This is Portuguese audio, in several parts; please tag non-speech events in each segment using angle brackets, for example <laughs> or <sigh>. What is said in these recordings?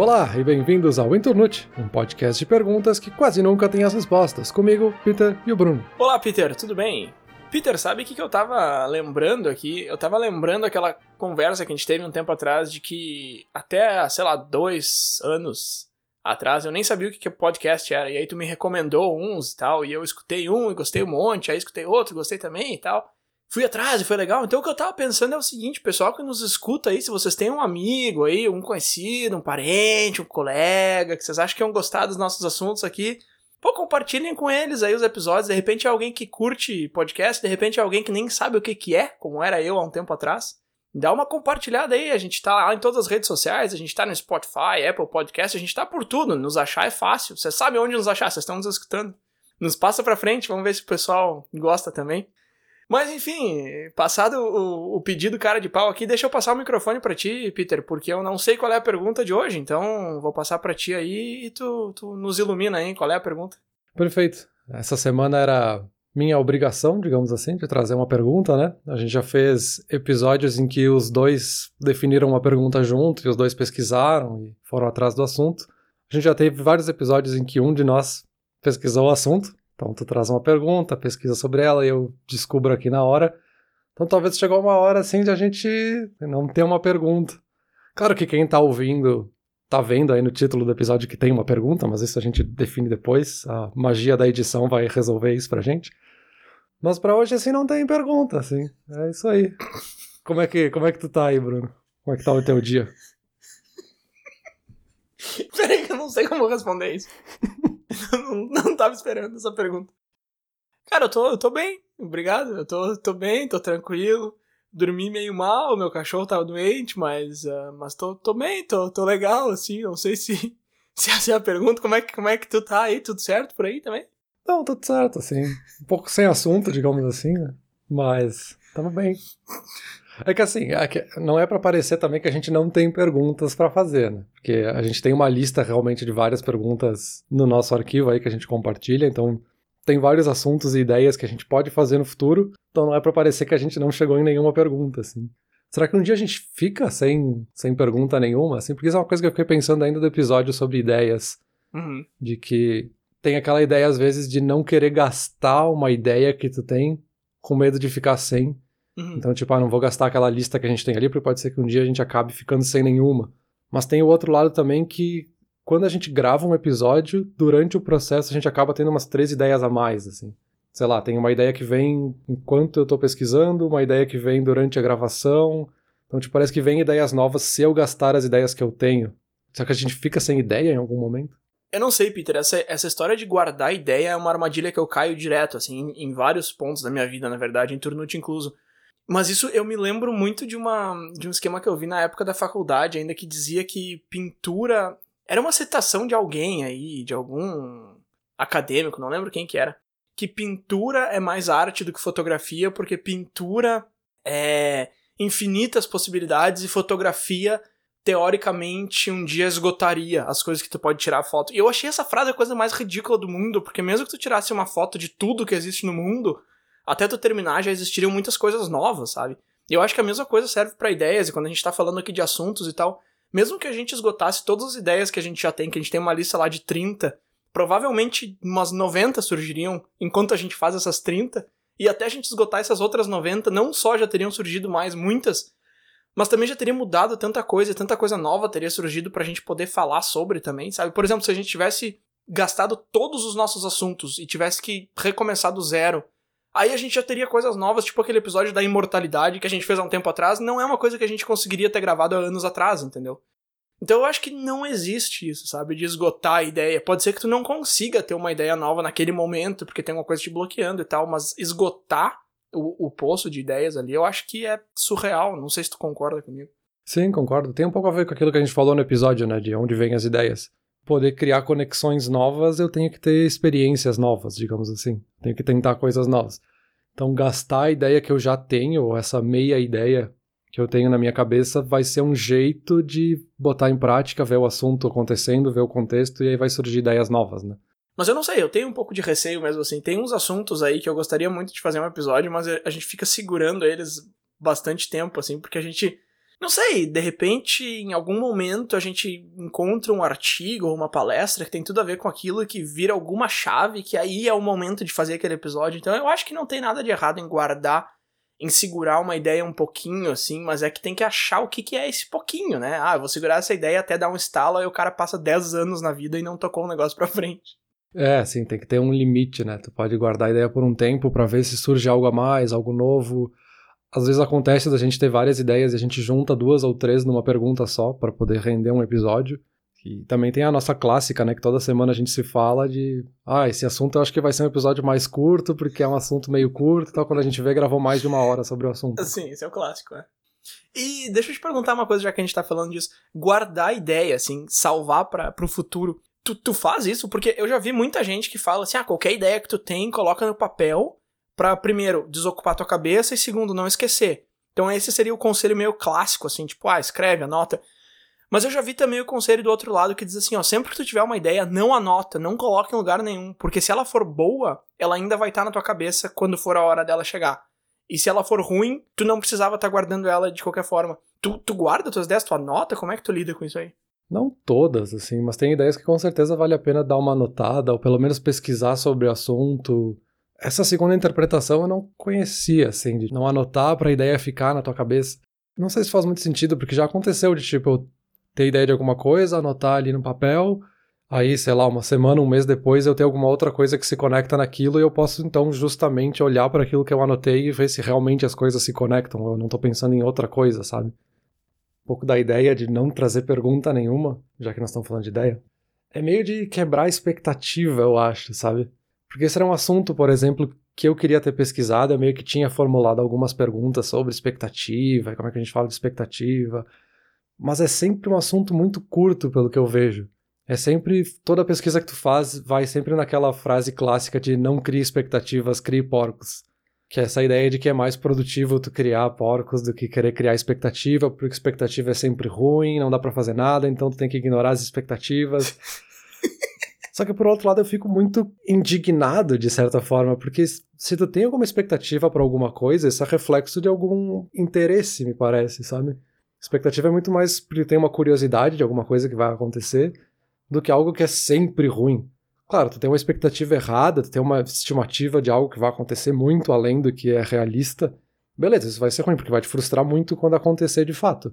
Olá e bem-vindos ao Internute, um podcast de perguntas que quase nunca tem as respostas. Comigo, Peter e o Bruno. Olá, Peter, tudo bem? Peter, sabe o que, que eu tava lembrando aqui? Eu tava lembrando aquela conversa que a gente teve um tempo atrás de que até, sei lá, dois anos atrás eu nem sabia o que, que podcast era. E aí tu me recomendou uns e tal, e eu escutei um e gostei um monte, aí escutei outro, gostei também e tal fui atrás e foi legal. Então o que eu tava pensando é o seguinte, pessoal que nos escuta aí, se vocês têm um amigo aí, um conhecido, um parente, um colega, que vocês acham que iam gostar dos nossos assuntos aqui, pô, compartilhem com eles aí os episódios. De repente é alguém que curte podcast, de repente é alguém que nem sabe o que que é, como era eu há um tempo atrás. Dá uma compartilhada aí, a gente tá lá em todas as redes sociais, a gente tá no Spotify, Apple Podcast, a gente tá por tudo, nos achar é fácil. Vocês sabem onde nos achar, vocês estão nos escutando. Nos passa pra frente, vamos ver se o pessoal gosta também. Mas enfim, passado o, o, pedido cara de pau aqui, deixa eu passar o microfone para ti, Peter, porque eu não sei qual é a pergunta de hoje, então vou passar para ti aí e tu, tu nos ilumina aí, qual é a pergunta? Perfeito. Essa semana era minha obrigação, digamos assim, de trazer uma pergunta, né? A gente já fez episódios em que os dois definiram uma pergunta junto e os dois pesquisaram e foram atrás do assunto. A gente já teve vários episódios em que um de nós pesquisou o assunto então tu traz uma pergunta, pesquisa sobre ela e eu descubro aqui na hora. Então talvez chegou uma hora assim de a gente não ter uma pergunta. Claro que quem tá ouvindo tá vendo aí no título do episódio que tem uma pergunta, mas isso a gente define depois. A magia da edição vai resolver isso pra gente. Mas para hoje assim não tem pergunta, assim. É isso aí. Como é que, como é que tu tá aí, Bruno? Como é que tá o teu dia? <laughs> Peraí que eu não sei como responder isso. <laughs> não, não tava esperando essa pergunta. Cara, eu tô, eu tô bem, obrigado. Eu tô, tô bem, tô tranquilo. Dormi meio mal, meu cachorro tava doente, mas, uh, mas tô, tô bem, tô, tô legal, assim. Não sei se, <laughs> se essa é a pergunta. Como é, que, como é que tu tá aí? Tudo certo por aí também? Não, tudo certo, assim. Um pouco sem assunto, digamos assim, né? Mas tamo bem. É que assim, é que não é para parecer também que a gente não tem perguntas para fazer, né? Porque a gente tem uma lista realmente de várias perguntas no nosso arquivo aí que a gente compartilha, então tem vários assuntos e ideias que a gente pode fazer no futuro, então não é para parecer que a gente não chegou em nenhuma pergunta, assim. Será que um dia a gente fica sem, sem pergunta nenhuma, assim? Porque isso é uma coisa que eu fiquei pensando ainda do episódio sobre ideias, uhum. de que tem aquela ideia às vezes de não querer gastar uma ideia que tu tem com medo de ficar sem. Uhum. Então, tipo, ah, não vou gastar aquela lista que a gente tem ali, porque pode ser que um dia a gente acabe ficando sem nenhuma. Mas tem o outro lado também que quando a gente grava um episódio, durante o processo a gente acaba tendo umas três ideias a mais, assim. Sei lá, tem uma ideia que vem enquanto eu tô pesquisando, uma ideia que vem durante a gravação. Então, tipo, parece que vem ideias novas se eu gastar as ideias que eu tenho. Será que a gente fica sem ideia em algum momento? Eu não sei, Peter. Essa, essa história de guardar ideia é uma armadilha que eu caio direto, assim, em, em vários pontos da minha vida, na verdade, em Turnute incluso. Mas isso eu me lembro muito de, uma, de um esquema que eu vi na época da faculdade, ainda que dizia que pintura. Era uma citação de alguém aí, de algum acadêmico, não lembro quem que era. Que pintura é mais arte do que fotografia, porque pintura é infinitas possibilidades e fotografia teoricamente um dia esgotaria as coisas que tu pode tirar foto. E eu achei essa frase a coisa mais ridícula do mundo, porque mesmo que tu tirasse uma foto de tudo que existe no mundo, até tu terminar já existiriam muitas coisas novas, sabe? E eu acho que a mesma coisa serve para ideias, e quando a gente tá falando aqui de assuntos e tal, mesmo que a gente esgotasse todas as ideias que a gente já tem, que a gente tem uma lista lá de 30, provavelmente umas 90 surgiriam enquanto a gente faz essas 30, e até a gente esgotar essas outras 90, não só já teriam surgido mais muitas, mas também já teria mudado tanta coisa, tanta coisa nova teria surgido pra gente poder falar sobre também, sabe? Por exemplo, se a gente tivesse gastado todos os nossos assuntos e tivesse que recomeçar do zero Aí a gente já teria coisas novas, tipo aquele episódio da imortalidade que a gente fez há um tempo atrás, não é uma coisa que a gente conseguiria ter gravado há anos atrás, entendeu? Então eu acho que não existe isso, sabe? De esgotar a ideia. Pode ser que tu não consiga ter uma ideia nova naquele momento, porque tem uma coisa te bloqueando e tal, mas esgotar o, o poço de ideias ali, eu acho que é surreal. Não sei se tu concorda comigo. Sim, concordo. Tem um pouco a ver com aquilo que a gente falou no episódio, né? De onde vêm as ideias poder criar conexões novas, eu tenho que ter experiências novas, digamos assim. Tenho que tentar coisas novas. Então, gastar a ideia que eu já tenho, ou essa meia ideia que eu tenho na minha cabeça, vai ser um jeito de botar em prática, ver o assunto acontecendo, ver o contexto, e aí vai surgir ideias novas, né? Mas eu não sei, eu tenho um pouco de receio mesmo assim. Tem uns assuntos aí que eu gostaria muito de fazer um episódio, mas a gente fica segurando eles bastante tempo, assim, porque a gente Não sei, de repente, em algum momento a gente encontra um artigo ou uma palestra que tem tudo a ver com aquilo que vira alguma chave, que aí é o momento de fazer aquele episódio. Então eu acho que não tem nada de errado em guardar, em segurar uma ideia um pouquinho, assim, mas é que tem que achar o que, que é esse pouquinho, né? Ah, eu vou segurar essa ideia até dar um estalo e o cara passa 10 anos na vida e não tocou o um negócio pra frente. É, sim, tem que ter um limite, né? Tu pode guardar a ideia por um tempo para ver se surge algo a mais, algo novo às vezes acontece da gente ter várias ideias e a gente junta duas ou três numa pergunta só para poder render um episódio. E também tem a nossa clássica, né, que toda semana a gente se fala de, ah, esse assunto eu acho que vai ser um episódio mais curto, porque é um assunto meio curto e tal, quando a gente vê, gravou mais de uma hora sobre o assunto. Sim, esse é o clássico, é. E deixa eu te perguntar uma coisa, já que a gente tá falando disso. Guardar ideia, assim, salvar para pro futuro. Tu, tu faz isso? Porque eu já vi muita gente que fala assim, ah, qualquer ideia que tu tem, coloca no papel para primeiro desocupar tua cabeça e segundo não esquecer. Então esse seria o conselho meio clássico assim, tipo, ah, escreve, anota. Mas eu já vi também o conselho do outro lado que diz assim, ó, sempre que tu tiver uma ideia, não anota, não coloque em lugar nenhum, porque se ela for boa, ela ainda vai estar tá na tua cabeça quando for a hora dela chegar. E se ela for ruim, tu não precisava estar tá guardando ela de qualquer forma. Tu, tu guarda tuas ideias, tu anota? Como é que tu lida com isso aí? Não todas, assim, mas tem ideias que com certeza vale a pena dar uma anotada, ou pelo menos pesquisar sobre o assunto, essa segunda interpretação eu não conhecia, assim, de não anotar para a ideia ficar na tua cabeça. Não sei se faz muito sentido, porque já aconteceu de tipo eu ter ideia de alguma coisa, anotar ali no papel, aí, sei lá, uma semana, um mês depois eu tenho alguma outra coisa que se conecta naquilo e eu posso então justamente olhar para aquilo que eu anotei e ver se realmente as coisas se conectam, eu não tô pensando em outra coisa, sabe? Um pouco da ideia de não trazer pergunta nenhuma, já que nós estamos falando de ideia, é meio de quebrar expectativa, eu acho, sabe? Porque esse era um assunto, por exemplo, que eu queria ter pesquisado, eu meio que tinha formulado algumas perguntas sobre expectativa, como é que a gente fala de expectativa, mas é sempre um assunto muito curto, pelo que eu vejo. É sempre, toda pesquisa que tu faz vai sempre naquela frase clássica de não crie expectativas, crie porcos. Que é essa ideia de que é mais produtivo tu criar porcos do que querer criar expectativa, porque expectativa é sempre ruim, não dá para fazer nada, então tu tem que ignorar as expectativas. <laughs> Só que por outro lado eu fico muito indignado de certa forma, porque se tu tem alguma expectativa para alguma coisa, isso é reflexo de algum interesse, me parece, sabe? Expectativa é muito mais porque tem uma curiosidade de alguma coisa que vai acontecer do que algo que é sempre ruim. Claro, tu tem uma expectativa errada, tu tem uma estimativa de algo que vai acontecer muito além do que é realista. Beleza, isso vai ser ruim, porque vai te frustrar muito quando acontecer de fato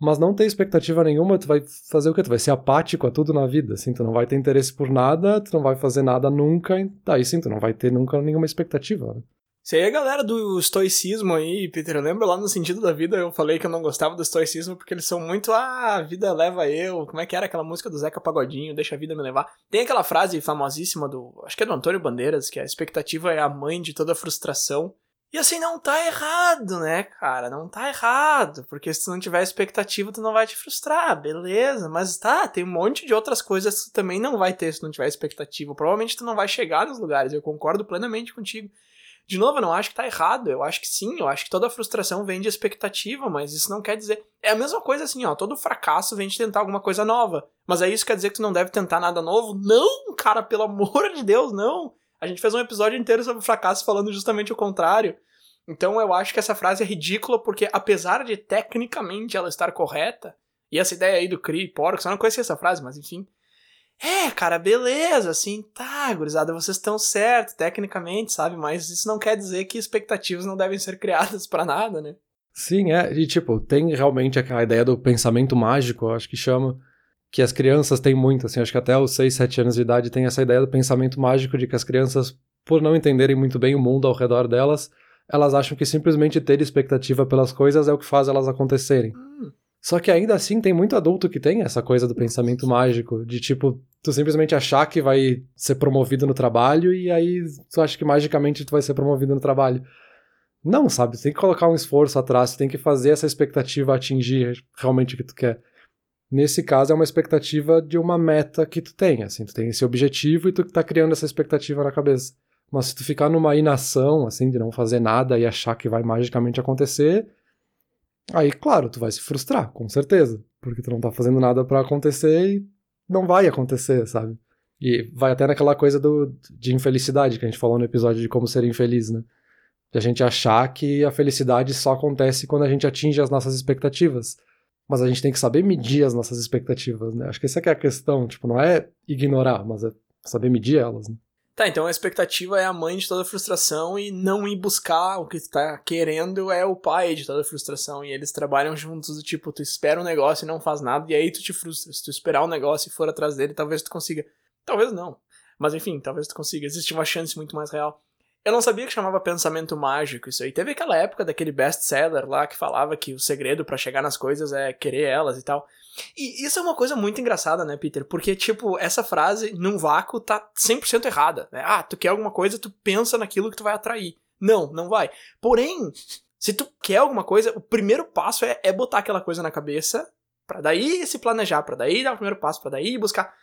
mas não ter expectativa nenhuma, tu vai fazer o quê? Tu vai ser apático a tudo na vida, assim, tu não vai ter interesse por nada, tu não vai fazer nada nunca, daí sim, tu não vai ter nunca nenhuma expectativa. Né? Isso aí é a galera do estoicismo aí, Peter, eu lembro lá no sentido da vida, eu falei que eu não gostava do estoicismo porque eles são muito, ah, a vida leva eu, como é que era aquela música do Zeca Pagodinho, deixa a vida me levar. Tem aquela frase famosíssima do, acho que é do Antônio Bandeiras, que a expectativa é a mãe de toda frustração, e assim, não tá errado, né, cara? Não tá errado. Porque se tu não tiver expectativa, tu não vai te frustrar, beleza. Mas tá, tem um monte de outras coisas que tu também não vai ter se não tiver expectativa. Provavelmente tu não vai chegar nos lugares, eu concordo plenamente contigo. De novo, eu não acho que tá errado. Eu acho que sim, eu acho que toda frustração vem de expectativa, mas isso não quer dizer. É a mesma coisa assim, ó. Todo fracasso vem de tentar alguma coisa nova. Mas aí isso quer dizer que tu não deve tentar nada novo? Não, cara, pelo <laughs> amor de Deus, não. A gente fez um episódio inteiro sobre fracasso falando justamente o contrário. Então eu acho que essa frase é ridícula porque, apesar de tecnicamente ela estar correta, e essa ideia aí do Cree porcos, eu não conhecia essa frase, mas enfim. É, cara, beleza, assim, tá, gurizada, vocês estão certos, tecnicamente, sabe? Mas isso não quer dizer que expectativas não devem ser criadas para nada, né? Sim, é, e tipo, tem realmente aquela ideia do pensamento mágico, acho que chama, que as crianças têm muito, assim, acho que até os 6, 7 anos de idade tem essa ideia do pensamento mágico de que as crianças, por não entenderem muito bem o mundo ao redor delas, elas acham que simplesmente ter expectativa pelas coisas é o que faz elas acontecerem. Hum. Só que ainda assim tem muito adulto que tem essa coisa do pensamento mágico, de tipo, tu simplesmente achar que vai ser promovido no trabalho e aí tu acha que magicamente tu vai ser promovido no trabalho. Não, sabe? Tu tem que colocar um esforço atrás, tu tem que fazer essa expectativa atingir realmente o que tu quer. Nesse caso, é uma expectativa de uma meta que tu tem, assim, tu tem esse objetivo e tu tá criando essa expectativa na cabeça. Mas se tu ficar numa inação, assim, de não fazer nada e achar que vai magicamente acontecer, aí, claro, tu vai se frustrar, com certeza. Porque tu não tá fazendo nada para acontecer e não vai acontecer, sabe? E vai até naquela coisa do, de infelicidade que a gente falou no episódio de como ser infeliz, né? De a gente achar que a felicidade só acontece quando a gente atinge as nossas expectativas. Mas a gente tem que saber medir as nossas expectativas, né? Acho que essa é a questão, tipo, não é ignorar, mas é saber medir elas, né? Tá, então a expectativa é a mãe de toda frustração e não ir buscar o que tu tá querendo é o pai de toda frustração. E eles trabalham juntos, tipo, tu espera um negócio e não faz nada, e aí tu te frustra. Se tu esperar um negócio e for atrás dele, talvez tu consiga. Talvez não. Mas enfim, talvez tu consiga. Existe uma chance muito mais real. Eu não sabia que chamava pensamento mágico isso aí. Teve aquela época daquele best-seller lá que falava que o segredo para chegar nas coisas é querer elas e tal. E isso é uma coisa muito engraçada, né, Peter? Porque, tipo, essa frase, num vácuo, tá 100% errada. Né? Ah, tu quer alguma coisa, tu pensa naquilo que tu vai atrair. Não, não vai. Porém, se tu quer alguma coisa, o primeiro passo é, é botar aquela coisa na cabeça, para daí se planejar, para daí dar o primeiro passo, para daí buscar.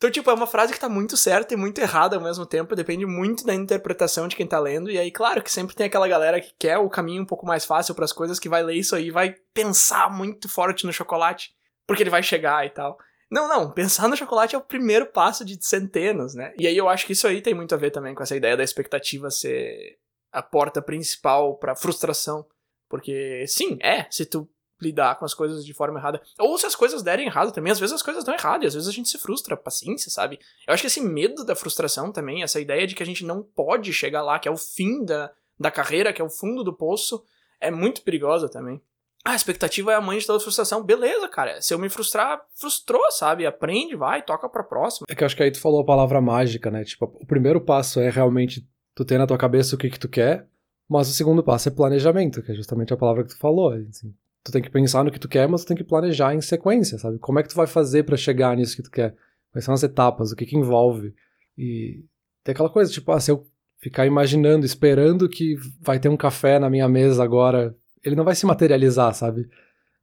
Então, tipo, é uma frase que tá muito certa e muito errada ao mesmo tempo, depende muito da interpretação de quem tá lendo. E aí, claro que sempre tem aquela galera que quer o caminho um pouco mais fácil para as coisas, que vai ler isso aí e vai pensar muito forte no chocolate, porque ele vai chegar e tal. Não, não, pensar no chocolate é o primeiro passo de centenas, né? E aí eu acho que isso aí tem muito a ver também com essa ideia da expectativa ser a porta principal para frustração. Porque, sim, é, se tu lidar com as coisas de forma errada. Ou se as coisas derem errado também, às vezes as coisas dão errado, e às vezes a gente se frustra, paciência, sabe? Eu acho que esse medo da frustração também, essa ideia de que a gente não pode chegar lá, que é o fim da, da carreira, que é o fundo do poço, é muito perigosa também. Ah, a expectativa é a mãe de toda frustração. Beleza, cara. Se eu me frustrar, frustrou, sabe? Aprende, vai, toca pra próxima. É que eu acho que aí tu falou a palavra mágica, né? Tipo, o primeiro passo é realmente tu ter na tua cabeça o que que tu quer, mas o segundo passo é planejamento, que é justamente a palavra que tu falou. Assim, tu tem que pensar no que tu quer, mas tu tem que planejar em sequência, sabe? Como é que tu vai fazer para chegar nisso que tu quer? Quais são as etapas? O que que envolve? E tem aquela coisa, tipo, ah, se eu ficar imaginando, esperando que vai ter um café na minha mesa agora, ele não vai se materializar, sabe?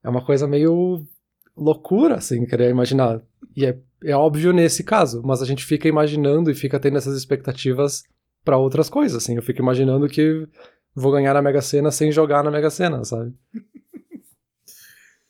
É uma coisa meio loucura, assim, querer imaginar. E é, é óbvio nesse caso, mas a gente fica imaginando e fica tendo essas expectativas para outras coisas, assim. Eu fico imaginando que vou ganhar na Mega Sena sem jogar na Mega Sena, sabe?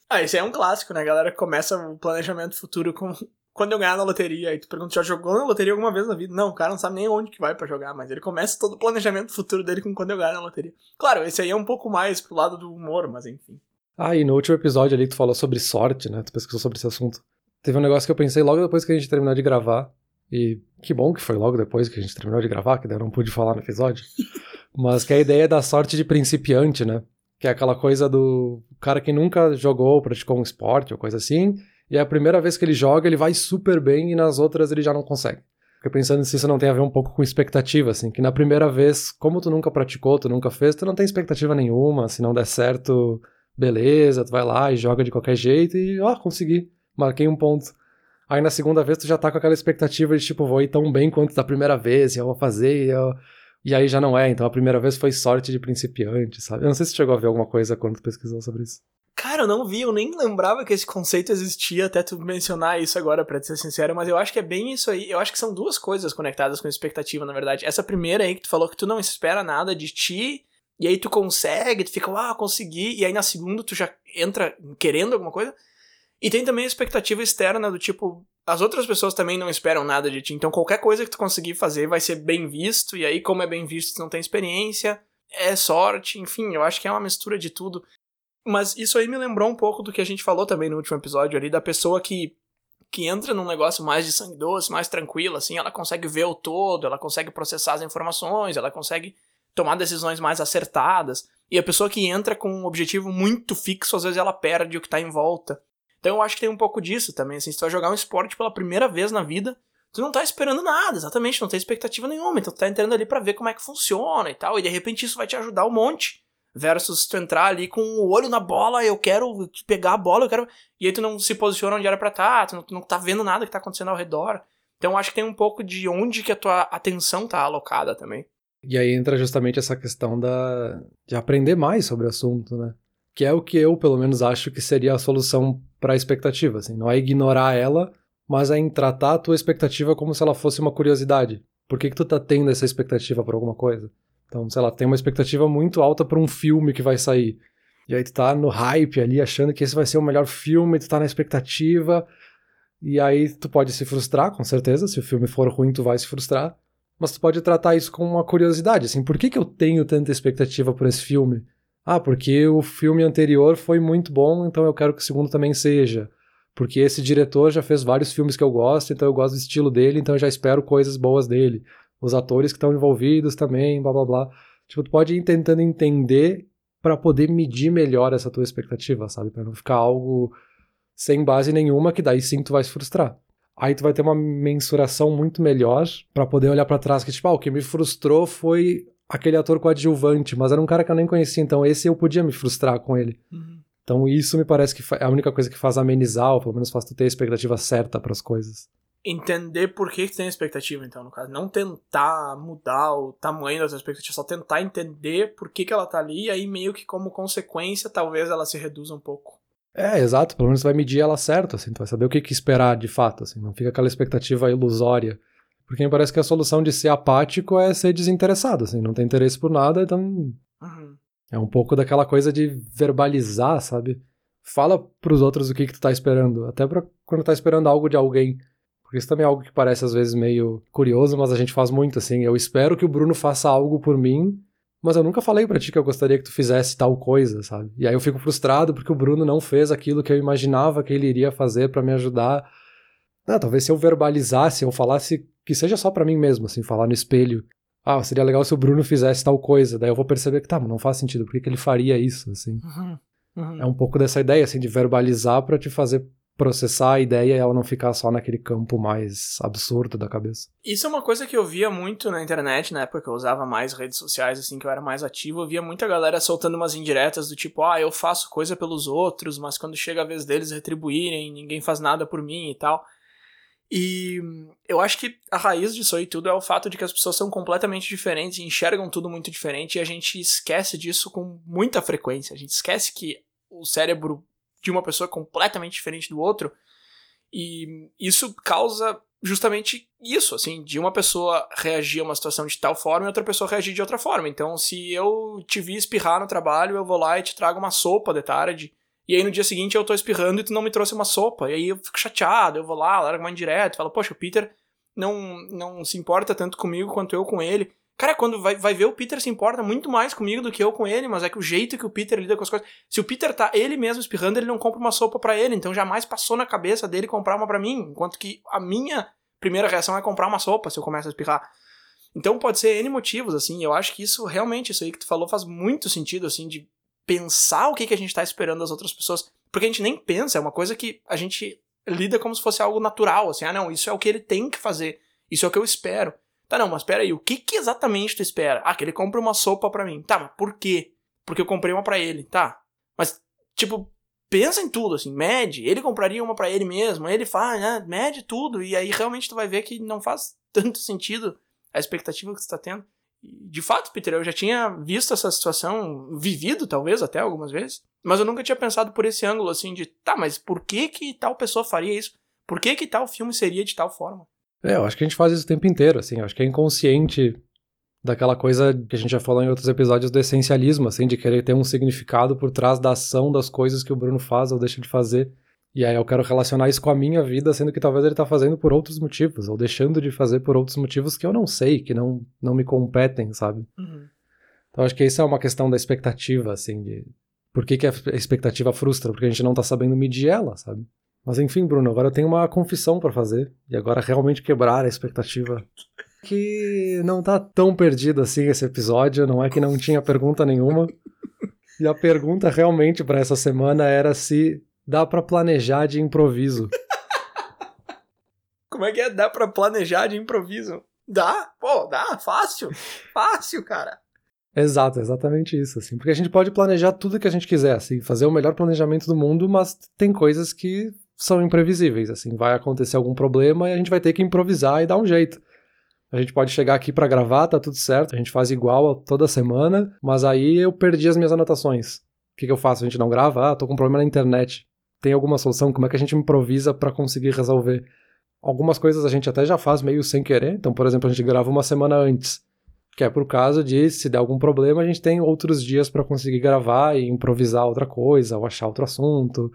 Ah, esse é um clássico, né? A galera começa o planejamento futuro com <laughs> quando eu ganhar na loteria. Aí tu pergunta, já jogou na loteria alguma vez na vida? Não, o cara não sabe nem onde que vai para jogar, mas ele começa todo o planejamento futuro dele com quando eu ganhar na loteria. Claro, esse aí é um pouco mais pro lado do humor, mas enfim. Ah, e no último episódio ali tu falou sobre sorte, né? Tu pesquisou sobre esse assunto. Teve um negócio que eu pensei logo depois que a gente terminou de gravar. E que bom que foi logo depois que a gente terminou de gravar, que daí eu não pude falar no episódio. <laughs> Mas que é a ideia da sorte de principiante, né? Que é aquela coisa do cara que nunca jogou, praticou um esporte ou coisa assim, e é a primeira vez que ele joga, ele vai super bem e nas outras ele já não consegue. Fiquei pensando se isso não tem a ver um pouco com expectativa, assim, que na primeira vez, como tu nunca praticou, tu nunca fez, tu não tem expectativa nenhuma, se não der certo, beleza, tu vai lá e joga de qualquer jeito e, ó, consegui, marquei um ponto. Aí na segunda vez tu já tá com aquela expectativa de, tipo, vou ir tão bem quanto da primeira vez, e eu vou fazer, e eu e aí já não é, então a primeira vez foi sorte de principiante, sabe? Eu não sei se chegou a ver alguma coisa quando pesquisou sobre isso. Cara, eu não vi, eu nem lembrava que esse conceito existia até tu mencionar isso agora, pra ser sincero, mas eu acho que é bem isso aí. Eu acho que são duas coisas conectadas com expectativa, na verdade. Essa primeira aí que tu falou que tu não espera nada de ti, e aí tu consegue, tu fica, ah, consegui, e aí na segunda tu já entra querendo alguma coisa. E tem também a expectativa externa do tipo, as outras pessoas também não esperam nada de ti, então qualquer coisa que tu conseguir fazer vai ser bem visto, e aí, como é bem visto, tu não tem experiência, é sorte, enfim, eu acho que é uma mistura de tudo. Mas isso aí me lembrou um pouco do que a gente falou também no último episódio ali, da pessoa que, que entra num negócio mais de sangue doce, mais tranquilo, assim, ela consegue ver o todo, ela consegue processar as informações, ela consegue tomar decisões mais acertadas. E a pessoa que entra com um objetivo muito fixo, às vezes ela perde o que tá em volta. Então eu acho que tem um pouco disso também, assim, se tu vai jogar um esporte pela primeira vez na vida, tu não tá esperando nada, exatamente, não tem expectativa nenhuma, então tu tá entrando ali para ver como é que funciona e tal, e de repente isso vai te ajudar um monte. Versus tu entrar ali com o olho na bola, eu quero pegar a bola, eu quero. E aí tu não se posiciona onde era pra estar, tá, tu não, tu não tá vendo nada que tá acontecendo ao redor. Então acho que tem um pouco de onde que a tua atenção tá alocada também. E aí entra justamente essa questão da de aprender mais sobre o assunto, né? que é o que eu, pelo menos, acho que seria a solução para a expectativa. Assim. Não é ignorar ela, mas é em tratar a tua expectativa como se ela fosse uma curiosidade. Por que, que tu tá tendo essa expectativa por alguma coisa? Então, sei lá, tem uma expectativa muito alta para um filme que vai sair. E aí tu tá no hype ali, achando que esse vai ser o melhor filme, tu tá na expectativa. E aí tu pode se frustrar, com certeza. Se o filme for ruim, tu vai se frustrar. Mas tu pode tratar isso com uma curiosidade, assim, por que, que eu tenho tanta expectativa por esse filme? Ah, porque o filme anterior foi muito bom, então eu quero que o segundo também seja. Porque esse diretor já fez vários filmes que eu gosto, então eu gosto do estilo dele, então eu já espero coisas boas dele. Os atores que estão envolvidos também, blá blá blá. Tipo, tu pode ir tentando entender para poder medir melhor essa tua expectativa, sabe? Para não ficar algo sem base nenhuma, que daí sim tu vai se frustrar. Aí tu vai ter uma mensuração muito melhor para poder olhar para trás, que tipo, ah, o que me frustrou foi aquele ator coadjuvante, mas era um cara que eu nem conhecia, então esse eu podia me frustrar com ele. Uhum. Então isso me parece que é a única coisa que faz amenizar, ou pelo menos faz tu ter a expectativa certa para as coisas. Entender por que, que tem expectativa, então, no caso. Não tentar mudar o tamanho das expectativas, só tentar entender por que, que ela tá ali, e aí meio que como consequência, talvez ela se reduza um pouco. É, exato. Pelo menos vai medir ela certo, assim. Tu vai saber o que, que esperar de fato, assim. Não fica aquela expectativa ilusória. Porque me parece que a solução de ser apático é ser desinteressado, assim. Não tem interesse por nada, então... Uhum. É um pouco daquela coisa de verbalizar, sabe? Fala pros outros o que, que tu tá esperando. Até pra quando tá esperando algo de alguém. Porque isso também é algo que parece às vezes meio curioso, mas a gente faz muito, assim. Eu espero que o Bruno faça algo por mim mas eu nunca falei para ti que eu gostaria que tu fizesse tal coisa, sabe? E aí eu fico frustrado porque o Bruno não fez aquilo que eu imaginava que ele iria fazer para me ajudar. Ah, talvez se eu verbalizasse, eu falasse que seja só para mim mesmo, assim, falar no espelho. Ah, seria legal se o Bruno fizesse tal coisa. Daí eu vou perceber que tá, mas não faz sentido. Por que, que ele faria isso, assim? Uhum, uhum. É um pouco dessa ideia, assim, de verbalizar para te fazer processar a ideia e ela não ficar só naquele campo mais absurdo da cabeça. Isso é uma coisa que eu via muito na internet, na época que eu usava mais redes sociais, assim, que eu era mais ativo, eu via muita galera soltando umas indiretas do tipo, ah, eu faço coisa pelos outros, mas quando chega a vez deles retribuírem, ninguém faz nada por mim e tal. E eu acho que a raiz disso aí tudo é o fato de que as pessoas são completamente diferentes e enxergam tudo muito diferente e a gente esquece disso com muita frequência. A gente esquece que o cérebro de uma pessoa completamente diferente do outro. E isso causa justamente isso, assim, de uma pessoa reagir a uma situação de tal forma e outra pessoa reagir de outra forma. Então, se eu te vi espirrar no trabalho, eu vou lá e te trago uma sopa de tarde. E aí no dia seguinte eu tô espirrando e tu não me trouxe uma sopa. E aí eu fico chateado, eu vou lá, largo uma indireta, falo, poxa, o Peter não, não se importa tanto comigo quanto eu com ele. Cara, quando vai, vai ver, o Peter se importa muito mais comigo do que eu com ele, mas é que o jeito que o Peter lida com as coisas. Se o Peter tá ele mesmo espirrando, ele não compra uma sopa para ele, então jamais passou na cabeça dele comprar uma para mim, enquanto que a minha primeira reação é comprar uma sopa se eu começo a espirrar. Então pode ser N motivos, assim, eu acho que isso realmente, isso aí que tu falou faz muito sentido, assim, de pensar o que, que a gente tá esperando das outras pessoas, porque a gente nem pensa, é uma coisa que a gente lida como se fosse algo natural, assim, ah não, isso é o que ele tem que fazer, isso é o que eu espero. Tá, não, mas pera aí, o que, que exatamente tu espera? Ah, que ele compre uma sopa para mim. Tá, mas por quê? Porque eu comprei uma para ele, tá? Mas, tipo, pensa em tudo, assim, mede. Ele compraria uma para ele mesmo, ele faz, né? Mede tudo, e aí realmente tu vai ver que não faz tanto sentido a expectativa que tu tá tendo. De fato, Peter, eu já tinha visto essa situação, vivido talvez até algumas vezes, mas eu nunca tinha pensado por esse ângulo, assim, de, tá, mas por que que tal pessoa faria isso? Por que que tal filme seria de tal forma? É, eu acho que a gente faz isso o tempo inteiro, assim, eu acho que é inconsciente daquela coisa que a gente já falou em outros episódios do essencialismo, assim, de querer ter um significado por trás da ação das coisas que o Bruno faz ou deixa de fazer. E aí eu quero relacionar isso com a minha vida, sendo que talvez ele tá fazendo por outros motivos, ou deixando de fazer por outros motivos que eu não sei, que não, não me competem, sabe? Uhum. Então acho que isso é uma questão da expectativa, assim, de por que, que a expectativa frustra? Porque a gente não tá sabendo medir ela, sabe? Mas enfim, Bruno, agora eu tenho uma confissão para fazer. E agora realmente quebrar a expectativa. Que não tá tão perdido assim esse episódio, não é que não tinha pergunta nenhuma. E a pergunta realmente para essa semana era se dá para planejar de improviso. Como é que é? Dá para planejar de improviso? Dá? Pô, dá, fácil. Fácil, cara. Exato, exatamente isso, assim. Porque a gente pode planejar tudo que a gente quiser, assim, fazer o melhor planejamento do mundo, mas tem coisas que são imprevisíveis, assim, vai acontecer algum problema e a gente vai ter que improvisar e dar um jeito. A gente pode chegar aqui para gravar, tá tudo certo, a gente faz igual toda semana, mas aí eu perdi as minhas anotações. O que, que eu faço? A gente não grava? Ah, tô com problema na internet. Tem alguma solução? Como é que a gente improvisa para conseguir resolver? Algumas coisas a gente até já faz meio sem querer. Então, por exemplo, a gente grava uma semana antes, que é por caso de se der algum problema, a gente tem outros dias para conseguir gravar e improvisar outra coisa ou achar outro assunto.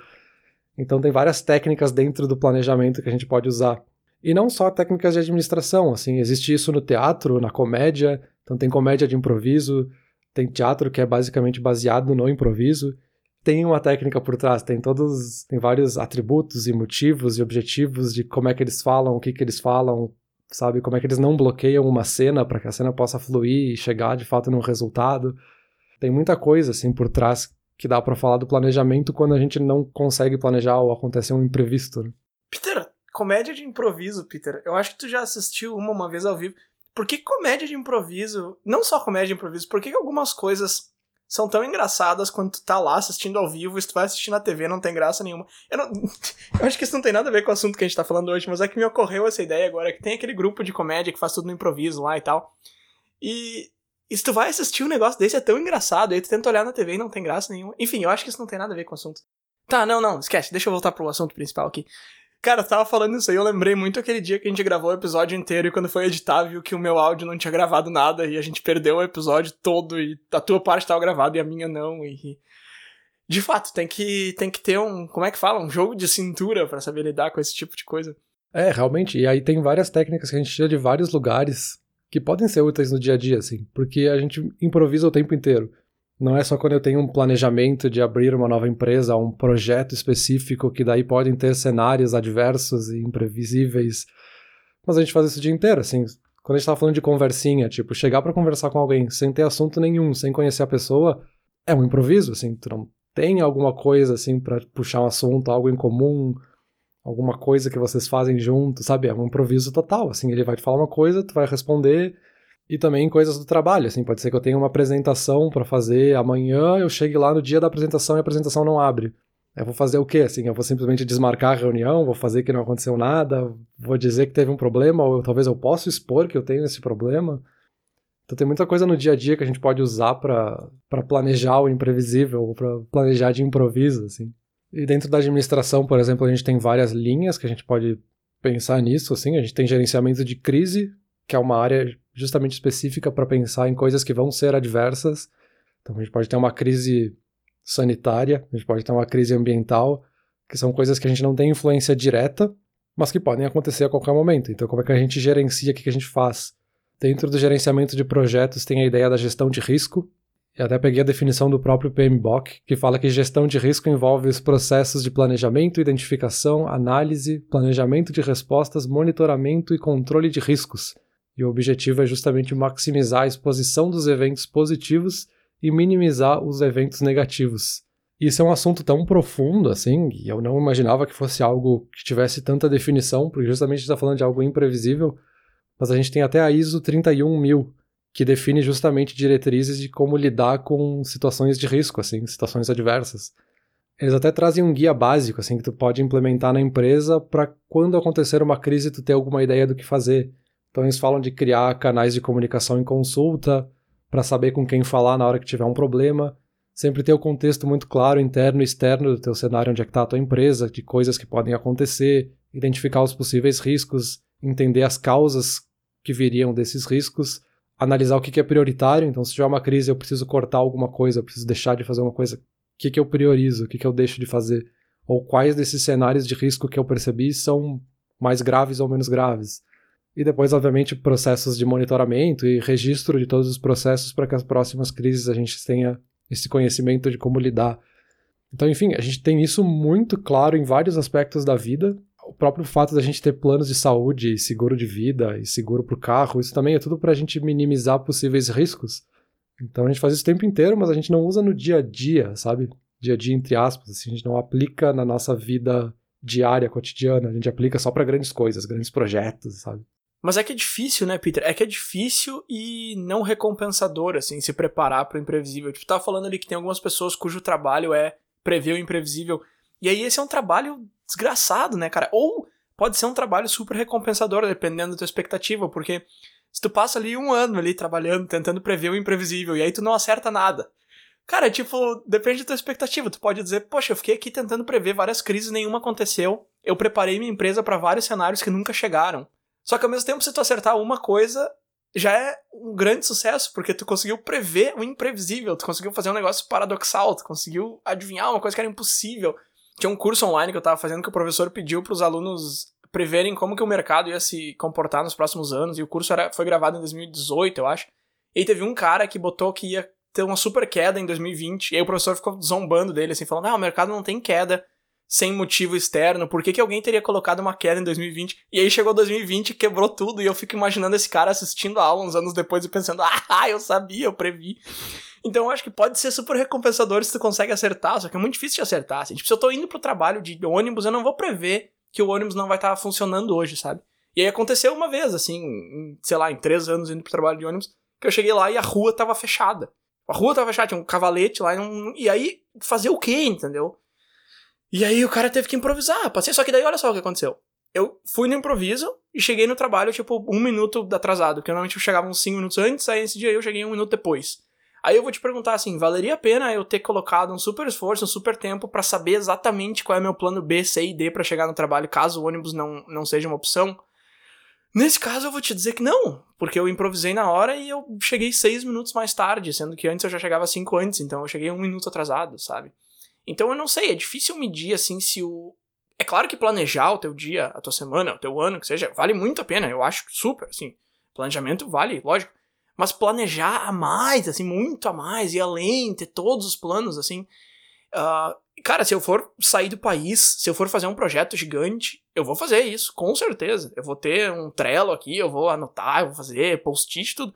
Então tem várias técnicas dentro do planejamento que a gente pode usar. E não só técnicas de administração, assim, existe isso no teatro, na comédia, então tem comédia de improviso, tem teatro que é basicamente baseado no improviso, tem uma técnica por trás, tem todos, tem vários atributos e motivos e objetivos de como é que eles falam, o que que eles falam, sabe, como é que eles não bloqueiam uma cena para que a cena possa fluir e chegar de fato num resultado. Tem muita coisa assim por trás que dá para falar do planejamento quando a gente não consegue planejar ou acontece um imprevisto. Né? Peter, comédia de improviso, Peter. Eu acho que tu já assistiu uma uma vez ao vivo. Por que comédia de improviso, não só comédia de improviso, por que algumas coisas são tão engraçadas quando tu tá lá assistindo ao vivo, se tu vai assistir na TV não tem graça nenhuma. Eu, não, <laughs> eu acho que isso não tem nada a ver com o assunto que a gente tá falando hoje, mas é que me ocorreu essa ideia agora, que tem aquele grupo de comédia que faz tudo no improviso lá e tal. E, e se tu vai assistir um negócio desse é tão engraçado, aí tu tenta olhar na TV e não tem graça nenhuma. Enfim, eu acho que isso não tem nada a ver com o assunto. Tá, não, não, esquece, deixa eu voltar pro assunto principal aqui. Cara, tava falando isso aí, eu lembrei muito aquele dia que a gente gravou o episódio inteiro e quando foi editar, viu que o meu áudio não tinha gravado nada e a gente perdeu o episódio todo e a tua parte tava gravada e a minha não. E. De fato, tem que, tem que ter um. Como é que fala? Um jogo de cintura para saber lidar com esse tipo de coisa. É, realmente. E aí tem várias técnicas que a gente tira de vários lugares que podem ser úteis no dia a dia, assim, porque a gente improvisa o tempo inteiro. Não é só quando eu tenho um planejamento de abrir uma nova empresa, um projeto específico que daí podem ter cenários adversos e imprevisíveis. Mas a gente faz isso o dia inteiro, assim. Quando a gente tá falando de conversinha, tipo, chegar para conversar com alguém sem ter assunto nenhum, sem conhecer a pessoa, é um improviso, assim. Tu não tem alguma coisa, assim, para puxar um assunto, algo em comum, alguma coisa que vocês fazem junto, sabe? É um improviso total, assim. Ele vai te falar uma coisa, tu vai responder e também coisas do trabalho, assim, pode ser que eu tenha uma apresentação para fazer amanhã, eu chegue lá no dia da apresentação e a apresentação não abre. Eu vou fazer o quê? Assim, eu vou simplesmente desmarcar a reunião, vou fazer que não aconteceu nada, vou dizer que teve um problema, ou talvez eu possa expor que eu tenho esse problema. Então tem muita coisa no dia a dia que a gente pode usar para planejar o imprevisível, para planejar de improviso, assim. E dentro da administração, por exemplo, a gente tem várias linhas que a gente pode pensar nisso, assim. A gente tem gerenciamento de crise, que é uma área justamente específica para pensar em coisas que vão ser adversas. Então a gente pode ter uma crise sanitária, a gente pode ter uma crise ambiental, que são coisas que a gente não tem influência direta, mas que podem acontecer a qualquer momento. Então como é que a gente gerencia, o que a gente faz? Dentro do gerenciamento de projetos tem a ideia da gestão de risco, e até peguei a definição do próprio PMBOK, que fala que gestão de risco envolve os processos de planejamento, identificação, análise, planejamento de respostas, monitoramento e controle de riscos, e o objetivo é justamente maximizar a exposição dos eventos positivos e minimizar os eventos negativos. Isso é um assunto tão profundo assim, e eu não imaginava que fosse algo que tivesse tanta definição, porque justamente está falando de algo imprevisível, mas a gente tem até a ISO 31000, que define justamente diretrizes de como lidar com situações de risco, assim, situações adversas. Eles até trazem um guia básico, assim, que tu pode implementar na empresa para quando acontecer uma crise tu ter alguma ideia do que fazer. Então eles falam de criar canais de comunicação em consulta, para saber com quem falar na hora que tiver um problema, sempre ter o contexto muito claro, interno e externo do teu cenário onde é que está a tua empresa, de coisas que podem acontecer, identificar os possíveis riscos, entender as causas que viriam desses riscos, analisar o que é prioritário, então se tiver uma crise eu preciso cortar alguma coisa, eu preciso deixar de fazer uma coisa, o que, que eu priorizo, o que, que eu deixo de fazer, ou quais desses cenários de risco que eu percebi são mais graves ou menos graves. E depois, obviamente, processos de monitoramento e registro de todos os processos para que as próximas crises a gente tenha esse conhecimento de como lidar. Então, enfim, a gente tem isso muito claro em vários aspectos da vida. O próprio fato da gente ter planos de saúde, seguro de vida e seguro para o carro, isso também é tudo para a gente minimizar possíveis riscos. Então a gente faz isso o tempo inteiro, mas a gente não usa no dia a dia, sabe? Dia a dia, entre aspas. Assim, a gente não aplica na nossa vida diária, cotidiana. A gente aplica só para grandes coisas, grandes projetos, sabe? Mas é que é difícil, né, Peter? É que é difícil e não recompensador, assim, se preparar para o imprevisível. Tipo, tava falando ali que tem algumas pessoas cujo trabalho é prever o imprevisível. E aí esse é um trabalho desgraçado, né, cara? Ou pode ser um trabalho super recompensador, dependendo da tua expectativa, porque se tu passa ali um ano ali trabalhando, tentando prever o imprevisível, e aí tu não acerta nada. Cara, tipo, depende da tua expectativa. Tu pode dizer, poxa, eu fiquei aqui tentando prever várias crises, nenhuma aconteceu. Eu preparei minha empresa para vários cenários que nunca chegaram. Só que ao mesmo tempo, se tu acertar uma coisa, já é um grande sucesso, porque tu conseguiu prever o imprevisível, tu conseguiu fazer um negócio paradoxal, tu conseguiu adivinhar uma coisa que era impossível. Tinha um curso online que eu tava fazendo que o professor pediu para os alunos preverem como que o mercado ia se comportar nos próximos anos, e o curso era, foi gravado em 2018, eu acho. E aí teve um cara que botou que ia ter uma super queda em 2020, e aí o professor ficou zombando dele, assim, falando, ah, o mercado não tem queda sem motivo externo, por que, que alguém teria colocado uma queda em 2020? E aí chegou 2020 e quebrou tudo, e eu fico imaginando esse cara assistindo a aula uns anos depois e pensando, <laughs> ah, eu sabia, eu previ. Então eu acho que pode ser super recompensador se tu consegue acertar, só que é muito difícil de acertar. Assim. Tipo, se eu tô indo pro trabalho de ônibus, eu não vou prever que o ônibus não vai estar tá funcionando hoje, sabe? E aí aconteceu uma vez, assim, em, sei lá, em três anos indo pro trabalho de ônibus, que eu cheguei lá e a rua tava fechada. A rua tava fechada, tinha um cavalete lá, e, um... e aí fazer o quê, entendeu? E aí o cara teve que improvisar, passei. Só que daí olha só o que aconteceu. Eu fui no improviso e cheguei no trabalho, tipo, um minuto atrasado. Porque normalmente eu chegava uns 5 minutos antes, aí esse dia eu cheguei um minuto depois. Aí eu vou te perguntar assim, valeria a pena eu ter colocado um super esforço, um super tempo para saber exatamente qual é meu plano B, C e D para chegar no trabalho, caso o ônibus não, não seja uma opção? Nesse caso eu vou te dizer que não, porque eu improvisei na hora e eu cheguei seis minutos mais tarde, sendo que antes eu já chegava cinco antes, então eu cheguei um minuto atrasado, sabe? Então eu não sei, é difícil medir assim se o. É claro que planejar o teu dia, a tua semana, o teu ano, que seja, vale muito a pena, eu acho super, assim. Planejamento vale, lógico. Mas planejar a mais, assim, muito a mais, e além, ter todos os planos, assim. Uh, cara, se eu for sair do país, se eu for fazer um projeto gigante, eu vou fazer isso, com certeza. Eu vou ter um Trello aqui, eu vou anotar, eu vou fazer post-it, tudo.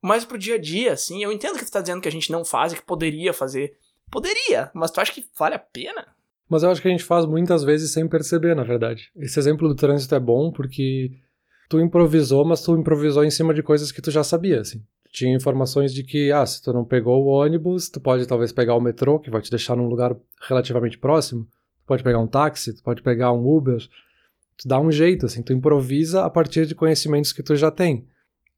Mas pro dia a dia, assim, eu entendo que tu tá dizendo que a gente não faz e que poderia fazer. Poderia, mas tu acha que vale a pena? Mas eu acho que a gente faz muitas vezes sem perceber, na verdade. Esse exemplo do trânsito é bom porque tu improvisou, mas tu improvisou em cima de coisas que tu já sabia, assim. Tinha informações de que, ah, se tu não pegou o ônibus, tu pode talvez pegar o metrô, que vai te deixar num lugar relativamente próximo. Tu pode pegar um táxi, tu pode pegar um Uber. Tu dá um jeito, assim, tu improvisa a partir de conhecimentos que tu já tem.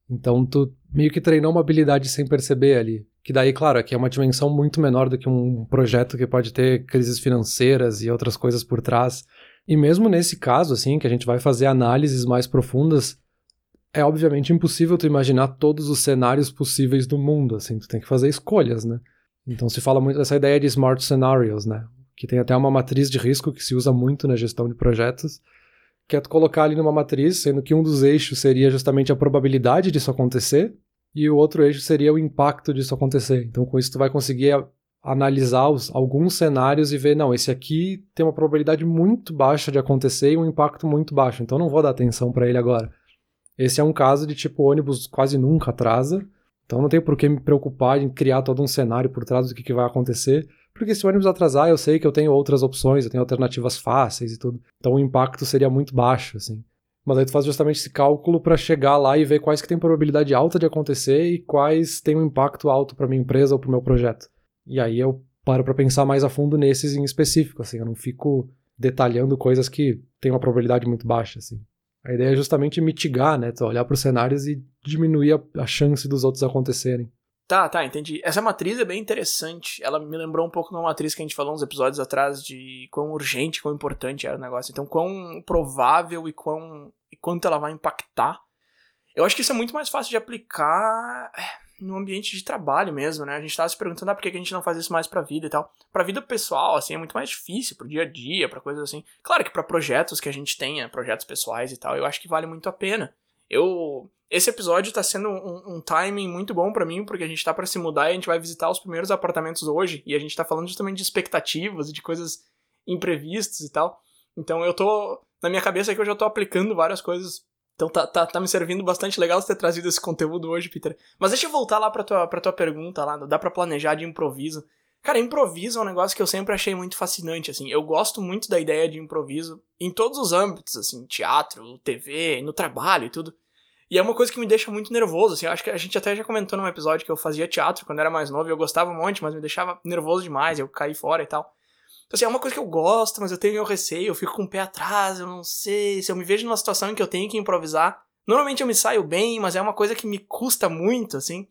Então tu meio que treinou uma habilidade sem perceber ali. Que daí, claro, aqui é uma dimensão muito menor do que um projeto que pode ter crises financeiras e outras coisas por trás. E mesmo nesse caso, assim, que a gente vai fazer análises mais profundas, é obviamente impossível tu imaginar todos os cenários possíveis do mundo, assim, tu tem que fazer escolhas, né? Então se fala muito dessa ideia de smart scenarios, né? Que tem até uma matriz de risco que se usa muito na gestão de projetos, que é tu colocar ali numa matriz, sendo que um dos eixos seria justamente a probabilidade disso acontecer, e o outro eixo seria o impacto disso acontecer. Então, com isso, tu vai conseguir analisar os, alguns cenários e ver, não, esse aqui tem uma probabilidade muito baixa de acontecer e um impacto muito baixo, então não vou dar atenção para ele agora. Esse é um caso de tipo, ônibus quase nunca atrasa, então não tem por que me preocupar em criar todo um cenário por trás do que, que vai acontecer, porque se o ônibus atrasar, eu sei que eu tenho outras opções, eu tenho alternativas fáceis e tudo. Então o impacto seria muito baixo, assim. Mas aí tu faz justamente esse cálculo para chegar lá e ver quais que tem probabilidade alta de acontecer e quais tem um impacto alto para minha empresa ou para o meu projeto. E aí eu paro para pensar mais a fundo nesses em específico, assim, eu não fico detalhando coisas que têm uma probabilidade muito baixa, assim. A ideia é justamente mitigar, né? Tu olhar para os cenários e diminuir a, a chance dos outros acontecerem. Tá, tá, entendi. Essa matriz é bem interessante. Ela me lembrou um pouco uma matriz que a gente falou uns episódios atrás de quão urgente, quão importante era o negócio. Então, quão provável e quão e quanto ela vai impactar. Eu acho que isso é muito mais fácil de aplicar é, no ambiente de trabalho mesmo, né? A gente tava se perguntando ah, por que a gente não faz isso mais pra vida e tal. Pra vida pessoal, assim, é muito mais difícil, pro dia a dia, pra coisas assim. Claro que para projetos que a gente tenha, projetos pessoais e tal, eu acho que vale muito a pena. Eu esse episódio tá sendo um, um timing muito bom para mim, porque a gente tá para se mudar e a gente vai visitar os primeiros apartamentos hoje, e a gente tá falando justamente de expectativas e de coisas imprevistas e tal. Então eu tô. Na minha cabeça aqui eu já tô aplicando várias coisas. Então tá, tá, tá me servindo bastante legal você ter trazido esse conteúdo hoje, Peter. Mas deixa eu voltar lá pra tua, pra tua pergunta lá, dá pra planejar de improviso. Cara, improviso é um negócio que eu sempre achei muito fascinante, assim. Eu gosto muito da ideia de improviso em todos os âmbitos, assim, teatro, TV, no trabalho e tudo. E é uma coisa que me deixa muito nervoso, assim, eu acho que a gente até já comentou num episódio que eu fazia teatro quando era mais novo e eu gostava um monte, mas me deixava nervoso demais, eu caí fora e tal. Então, assim, é uma coisa que eu gosto, mas eu tenho meu receio, eu fico com o pé atrás, eu não sei, se eu me vejo numa situação em que eu tenho que improvisar, normalmente eu me saio bem, mas é uma coisa que me custa muito, assim.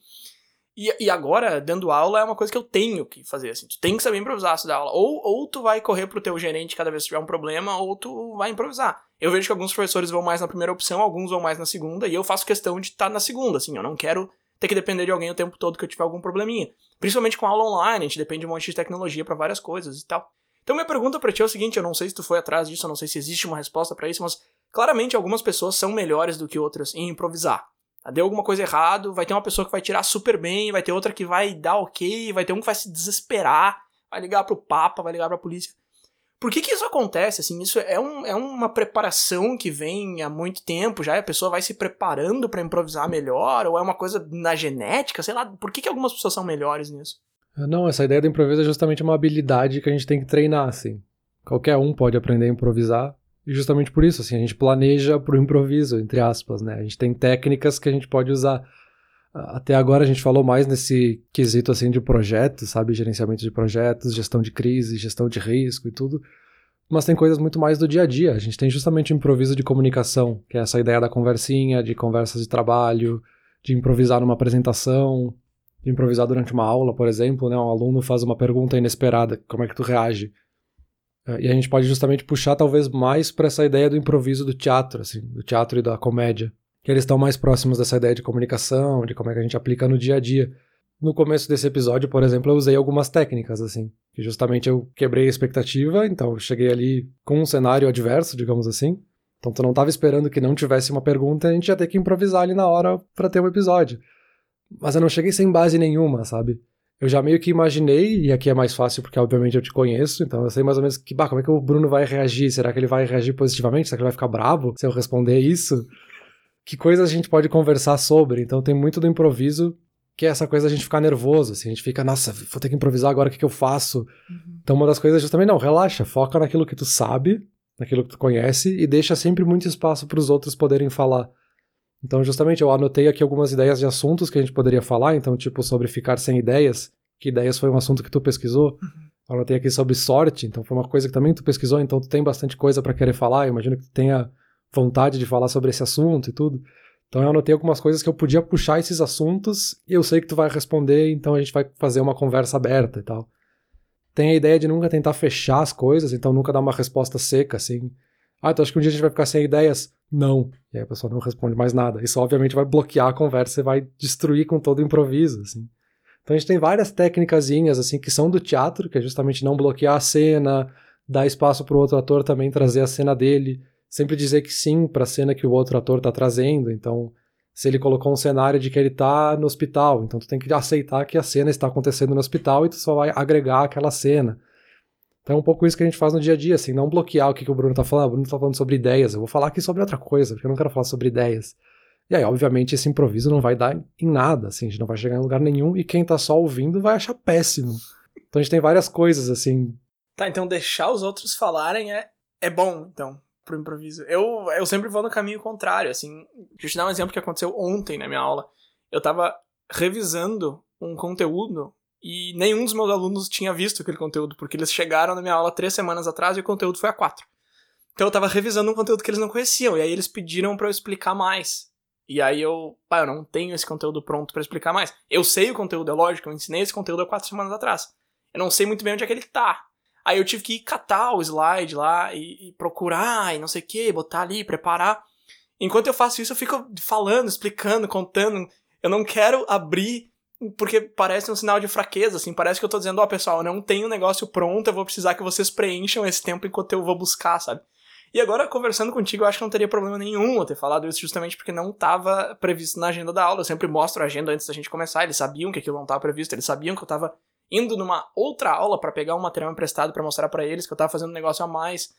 E, e agora, dando aula, é uma coisa que eu tenho que fazer, assim. Tu tem que saber improvisar se dar aula. Ou, ou tu vai correr pro teu gerente cada vez que tiver um problema, ou tu vai improvisar. Eu vejo que alguns professores vão mais na primeira opção, alguns vão mais na segunda, e eu faço questão de estar tá na segunda, assim. Eu não quero ter que depender de alguém o tempo todo que eu tiver algum probleminha. Principalmente com aula online, a gente depende de um monte de tecnologia para várias coisas e tal. Então minha pergunta para ti é o seguinte, eu não sei se tu foi atrás disso, eu não sei se existe uma resposta para isso, mas Claramente, algumas pessoas são melhores do que outras em improvisar. Deu alguma coisa errado, vai ter uma pessoa que vai tirar super bem, vai ter outra que vai dar ok, vai ter um que vai se desesperar, vai ligar pro Papa, vai ligar pra polícia. Por que que isso acontece? Assim, isso é, um, é uma preparação que vem há muito tempo já, a pessoa vai se preparando para improvisar melhor, ou é uma coisa na genética, sei lá, por que que algumas pessoas são melhores nisso? Não, essa ideia do improviso é justamente uma habilidade que a gente tem que treinar, assim. Qualquer um pode aprender a improvisar, e justamente por isso, assim, a gente planeja pro improviso, entre aspas, né? A gente tem técnicas que a gente pode usar. Até agora a gente falou mais nesse quesito, assim, de projetos, sabe? Gerenciamento de projetos, gestão de crise, gestão de risco e tudo. Mas tem coisas muito mais do dia a dia. A gente tem justamente o improviso de comunicação, que é essa ideia da conversinha, de conversas de trabalho, de improvisar numa apresentação, de improvisar durante uma aula, por exemplo, né? Um aluno faz uma pergunta inesperada, como é que tu reage? É, e a gente pode justamente puxar talvez mais para essa ideia do improviso do teatro, assim, do teatro e da comédia, que eles estão mais próximos dessa ideia de comunicação, de como é que a gente aplica no dia a dia. No começo desse episódio, por exemplo, eu usei algumas técnicas, assim, que justamente eu quebrei a expectativa, então eu cheguei ali com um cenário adverso, digamos assim. Então tu não estava esperando que não tivesse uma pergunta, a gente ia ter que improvisar ali na hora para ter um episódio. Mas eu não cheguei sem base nenhuma, sabe? Eu já meio que imaginei, e aqui é mais fácil porque obviamente eu te conheço, então eu sei mais ou menos que, bah, como é que o Bruno vai reagir? Será que ele vai reagir positivamente? Será que ele vai ficar bravo se eu responder isso? Que coisas a gente pode conversar sobre? Então tem muito do improviso que é essa coisa a gente ficar nervoso, assim, a gente fica, nossa, vou ter que improvisar agora, o que, que eu faço? Uhum. Então uma das coisas é justamente, não, relaxa, foca naquilo que tu sabe, naquilo que tu conhece e deixa sempre muito espaço para os outros poderem falar. Então, justamente, eu anotei aqui algumas ideias de assuntos que a gente poderia falar, então, tipo, sobre ficar sem ideias, que ideias foi um assunto que tu pesquisou. Uhum. Eu anotei aqui sobre sorte, então foi uma coisa que também tu pesquisou, então tu tem bastante coisa para querer falar, eu imagino que tu tenha vontade de falar sobre esse assunto e tudo. Então eu anotei algumas coisas que eu podia puxar esses assuntos e eu sei que tu vai responder, então a gente vai fazer uma conversa aberta e tal. Tem a ideia de nunca tentar fechar as coisas, então nunca dar uma resposta seca, assim. Ah, então acho que um dia a gente vai ficar sem ideias? Não. E aí a pessoa não responde mais nada. Isso obviamente vai bloquear a conversa e vai destruir com todo o improviso, assim. Então a gente tem várias técnicas assim que são do teatro, que é justamente não bloquear a cena, dar espaço para o outro ator também trazer a cena dele, sempre dizer que sim para a cena que o outro ator está trazendo. Então, se ele colocou um cenário de que ele está no hospital, então tu tem que aceitar que a cena está acontecendo no hospital e tu só vai agregar aquela cena. Então é um pouco isso que a gente faz no dia a dia, assim, não bloquear o que, que o Bruno está falando. O Bruno está falando sobre ideias, eu vou falar aqui sobre outra coisa, porque eu não quero falar sobre ideias. E aí, obviamente, esse improviso não vai dar em nada, assim, a gente não vai chegar em lugar nenhum e quem está só ouvindo vai achar péssimo. Então a gente tem várias coisas, assim. Tá, então deixar os outros falarem é, é bom, então, pro improviso. Eu, eu sempre vou no caminho contrário, assim. Deixa eu te dar um exemplo que aconteceu ontem na minha aula. Eu tava revisando um conteúdo e nenhum dos meus alunos tinha visto aquele conteúdo, porque eles chegaram na minha aula três semanas atrás e o conteúdo foi a quatro. Então eu tava revisando um conteúdo que eles não conheciam, e aí eles pediram para eu explicar mais. E aí eu, pá, eu não tenho esse conteúdo pronto para explicar mais. Eu sei o conteúdo, é lógico, eu ensinei esse conteúdo há quatro semanas atrás. Eu não sei muito bem onde é que ele tá. Aí eu tive que catar o slide lá e, e procurar e não sei o que, botar ali, preparar. Enquanto eu faço isso, eu fico falando, explicando, contando. Eu não quero abrir porque parece um sinal de fraqueza, assim, parece que eu tô dizendo, ó, oh, pessoal, eu não tenho o negócio pronto, eu vou precisar que vocês preencham esse tempo enquanto eu vou buscar, sabe? E agora, conversando contigo, eu acho que não teria problema nenhum eu ter falado isso justamente porque não estava previsto na agenda da aula. Eu sempre mostro a agenda antes da gente começar, eles sabiam que aquilo não estava previsto, eles sabiam que eu estava indo numa outra aula para pegar um material emprestado para mostrar para eles que eu estava fazendo um negócio a mais.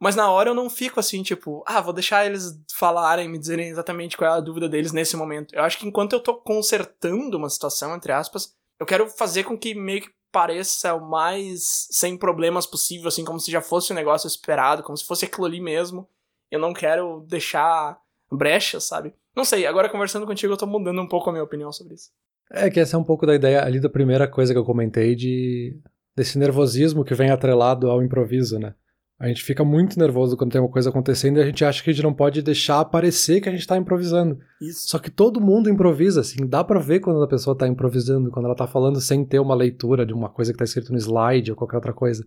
Mas na hora eu não fico assim, tipo, ah, vou deixar eles falarem, me dizerem exatamente qual é a dúvida deles nesse momento. Eu acho que enquanto eu tô consertando uma situação, entre aspas, eu quero fazer com que meio que pareça o mais sem problemas possível, assim, como se já fosse um negócio esperado, como se fosse aquilo ali mesmo. Eu não quero deixar brecha, sabe? Não sei, agora conversando contigo eu tô mudando um pouco a minha opinião sobre isso. É que essa é um pouco da ideia ali da primeira coisa que eu comentei de desse nervosismo que vem atrelado ao improviso, né? A gente fica muito nervoso quando tem uma coisa acontecendo e a gente acha que a gente não pode deixar aparecer que a gente tá improvisando. Isso. Só que todo mundo improvisa, assim, dá para ver quando a pessoa tá improvisando, quando ela tá falando sem ter uma leitura de uma coisa que tá escrito no slide ou qualquer outra coisa.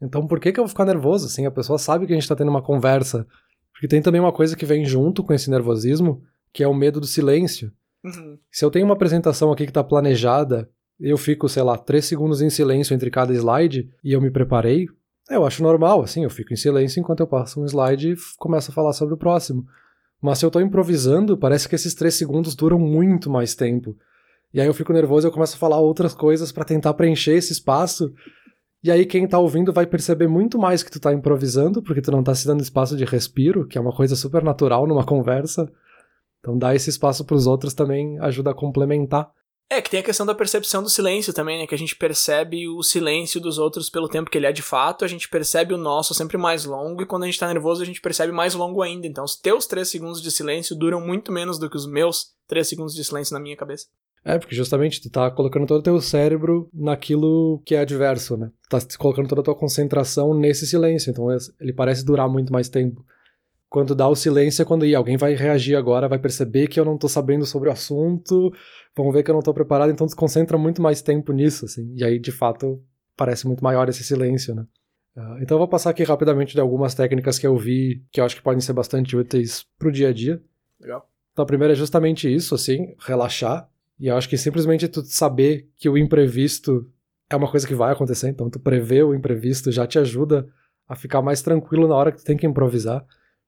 Então por que que eu vou ficar nervoso, assim? A pessoa sabe que a gente tá tendo uma conversa. Porque tem também uma coisa que vem junto com esse nervosismo, que é o medo do silêncio. Uhum. Se eu tenho uma apresentação aqui que tá planejada, eu fico, sei lá, três segundos em silêncio entre cada slide e eu me preparei, eu acho normal, assim, eu fico em silêncio enquanto eu passo um slide e começo a falar sobre o próximo. Mas se eu tô improvisando, parece que esses três segundos duram muito mais tempo. E aí eu fico nervoso e eu começo a falar outras coisas para tentar preencher esse espaço. E aí quem tá ouvindo vai perceber muito mais que tu tá improvisando, porque tu não tá se dando espaço de respiro, que é uma coisa super natural numa conversa. Então dar esse espaço para os outros também ajuda a complementar. É, que tem a questão da percepção do silêncio também, né? Que a gente percebe o silêncio dos outros pelo tempo que ele é de fato, a gente percebe o nosso sempre mais longo, e quando a gente tá nervoso, a gente percebe mais longo ainda. Então, os teus três segundos de silêncio duram muito menos do que os meus três segundos de silêncio na minha cabeça. É, porque justamente tu tá colocando todo o teu cérebro naquilo que é adverso, né? Tu tá colocando toda a tua concentração nesse silêncio, então ele parece durar muito mais tempo. Quando dá o silêncio é quando alguém vai reagir agora, vai perceber que eu não tô sabendo sobre o assunto, vão ver que eu não tô preparado, então se concentra muito mais tempo nisso, assim. E aí, de fato, parece muito maior esse silêncio, né? Uh, então eu vou passar aqui rapidamente de algumas técnicas que eu vi que eu acho que podem ser bastante úteis pro dia a dia. Legal. Então a primeira é justamente isso, assim, relaxar. E eu acho que simplesmente tu saber que o imprevisto é uma coisa que vai acontecer, então tu prever o imprevisto já te ajuda a ficar mais tranquilo na hora que tu tem que improvisar.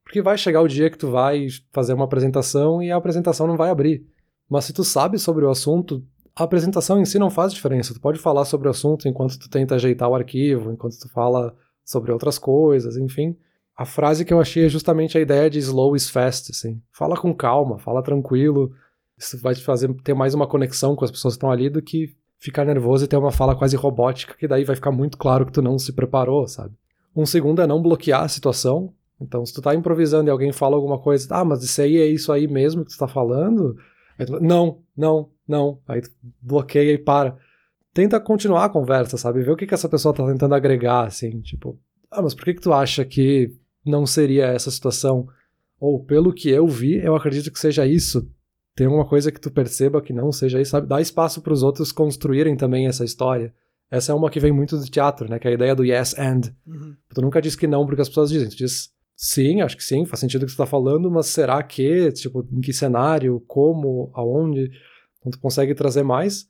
Porque vai chegar o dia que tu vai fazer uma apresentação e a apresentação não vai abrir. Mas se tu sabe sobre o assunto, a apresentação em si não faz diferença. Tu pode falar sobre o assunto enquanto tu tenta ajeitar o arquivo, enquanto tu fala sobre outras coisas, enfim. A frase que eu achei é justamente a ideia de slow is fast, assim. Fala com calma, fala tranquilo. Isso vai te fazer ter mais uma conexão com as pessoas que estão ali do que ficar nervoso e ter uma fala quase robótica, que daí vai ficar muito claro que tu não se preparou, sabe? Um segundo é não bloquear a situação, então, se tu tá improvisando e alguém fala alguma coisa, ah, mas isso aí é isso aí mesmo que tu tá falando? Tu, não, não, não. Aí tu bloqueia e para. Tenta continuar a conversa, sabe? Ver o que, que essa pessoa tá tentando agregar, assim, tipo, ah, mas por que, que tu acha que não seria essa situação? Ou, pelo que eu vi, eu acredito que seja isso. Tem alguma coisa que tu perceba que não seja isso, sabe? Dá espaço para os outros construírem também essa história. Essa é uma que vem muito do teatro, né? Que é a ideia do yes and. Uhum. Tu nunca diz que não porque as pessoas dizem. Tu diz Sim, acho que sim, faz sentido o que você está falando, mas será que, tipo, em que cenário, como, aonde? Então tu consegue trazer mais.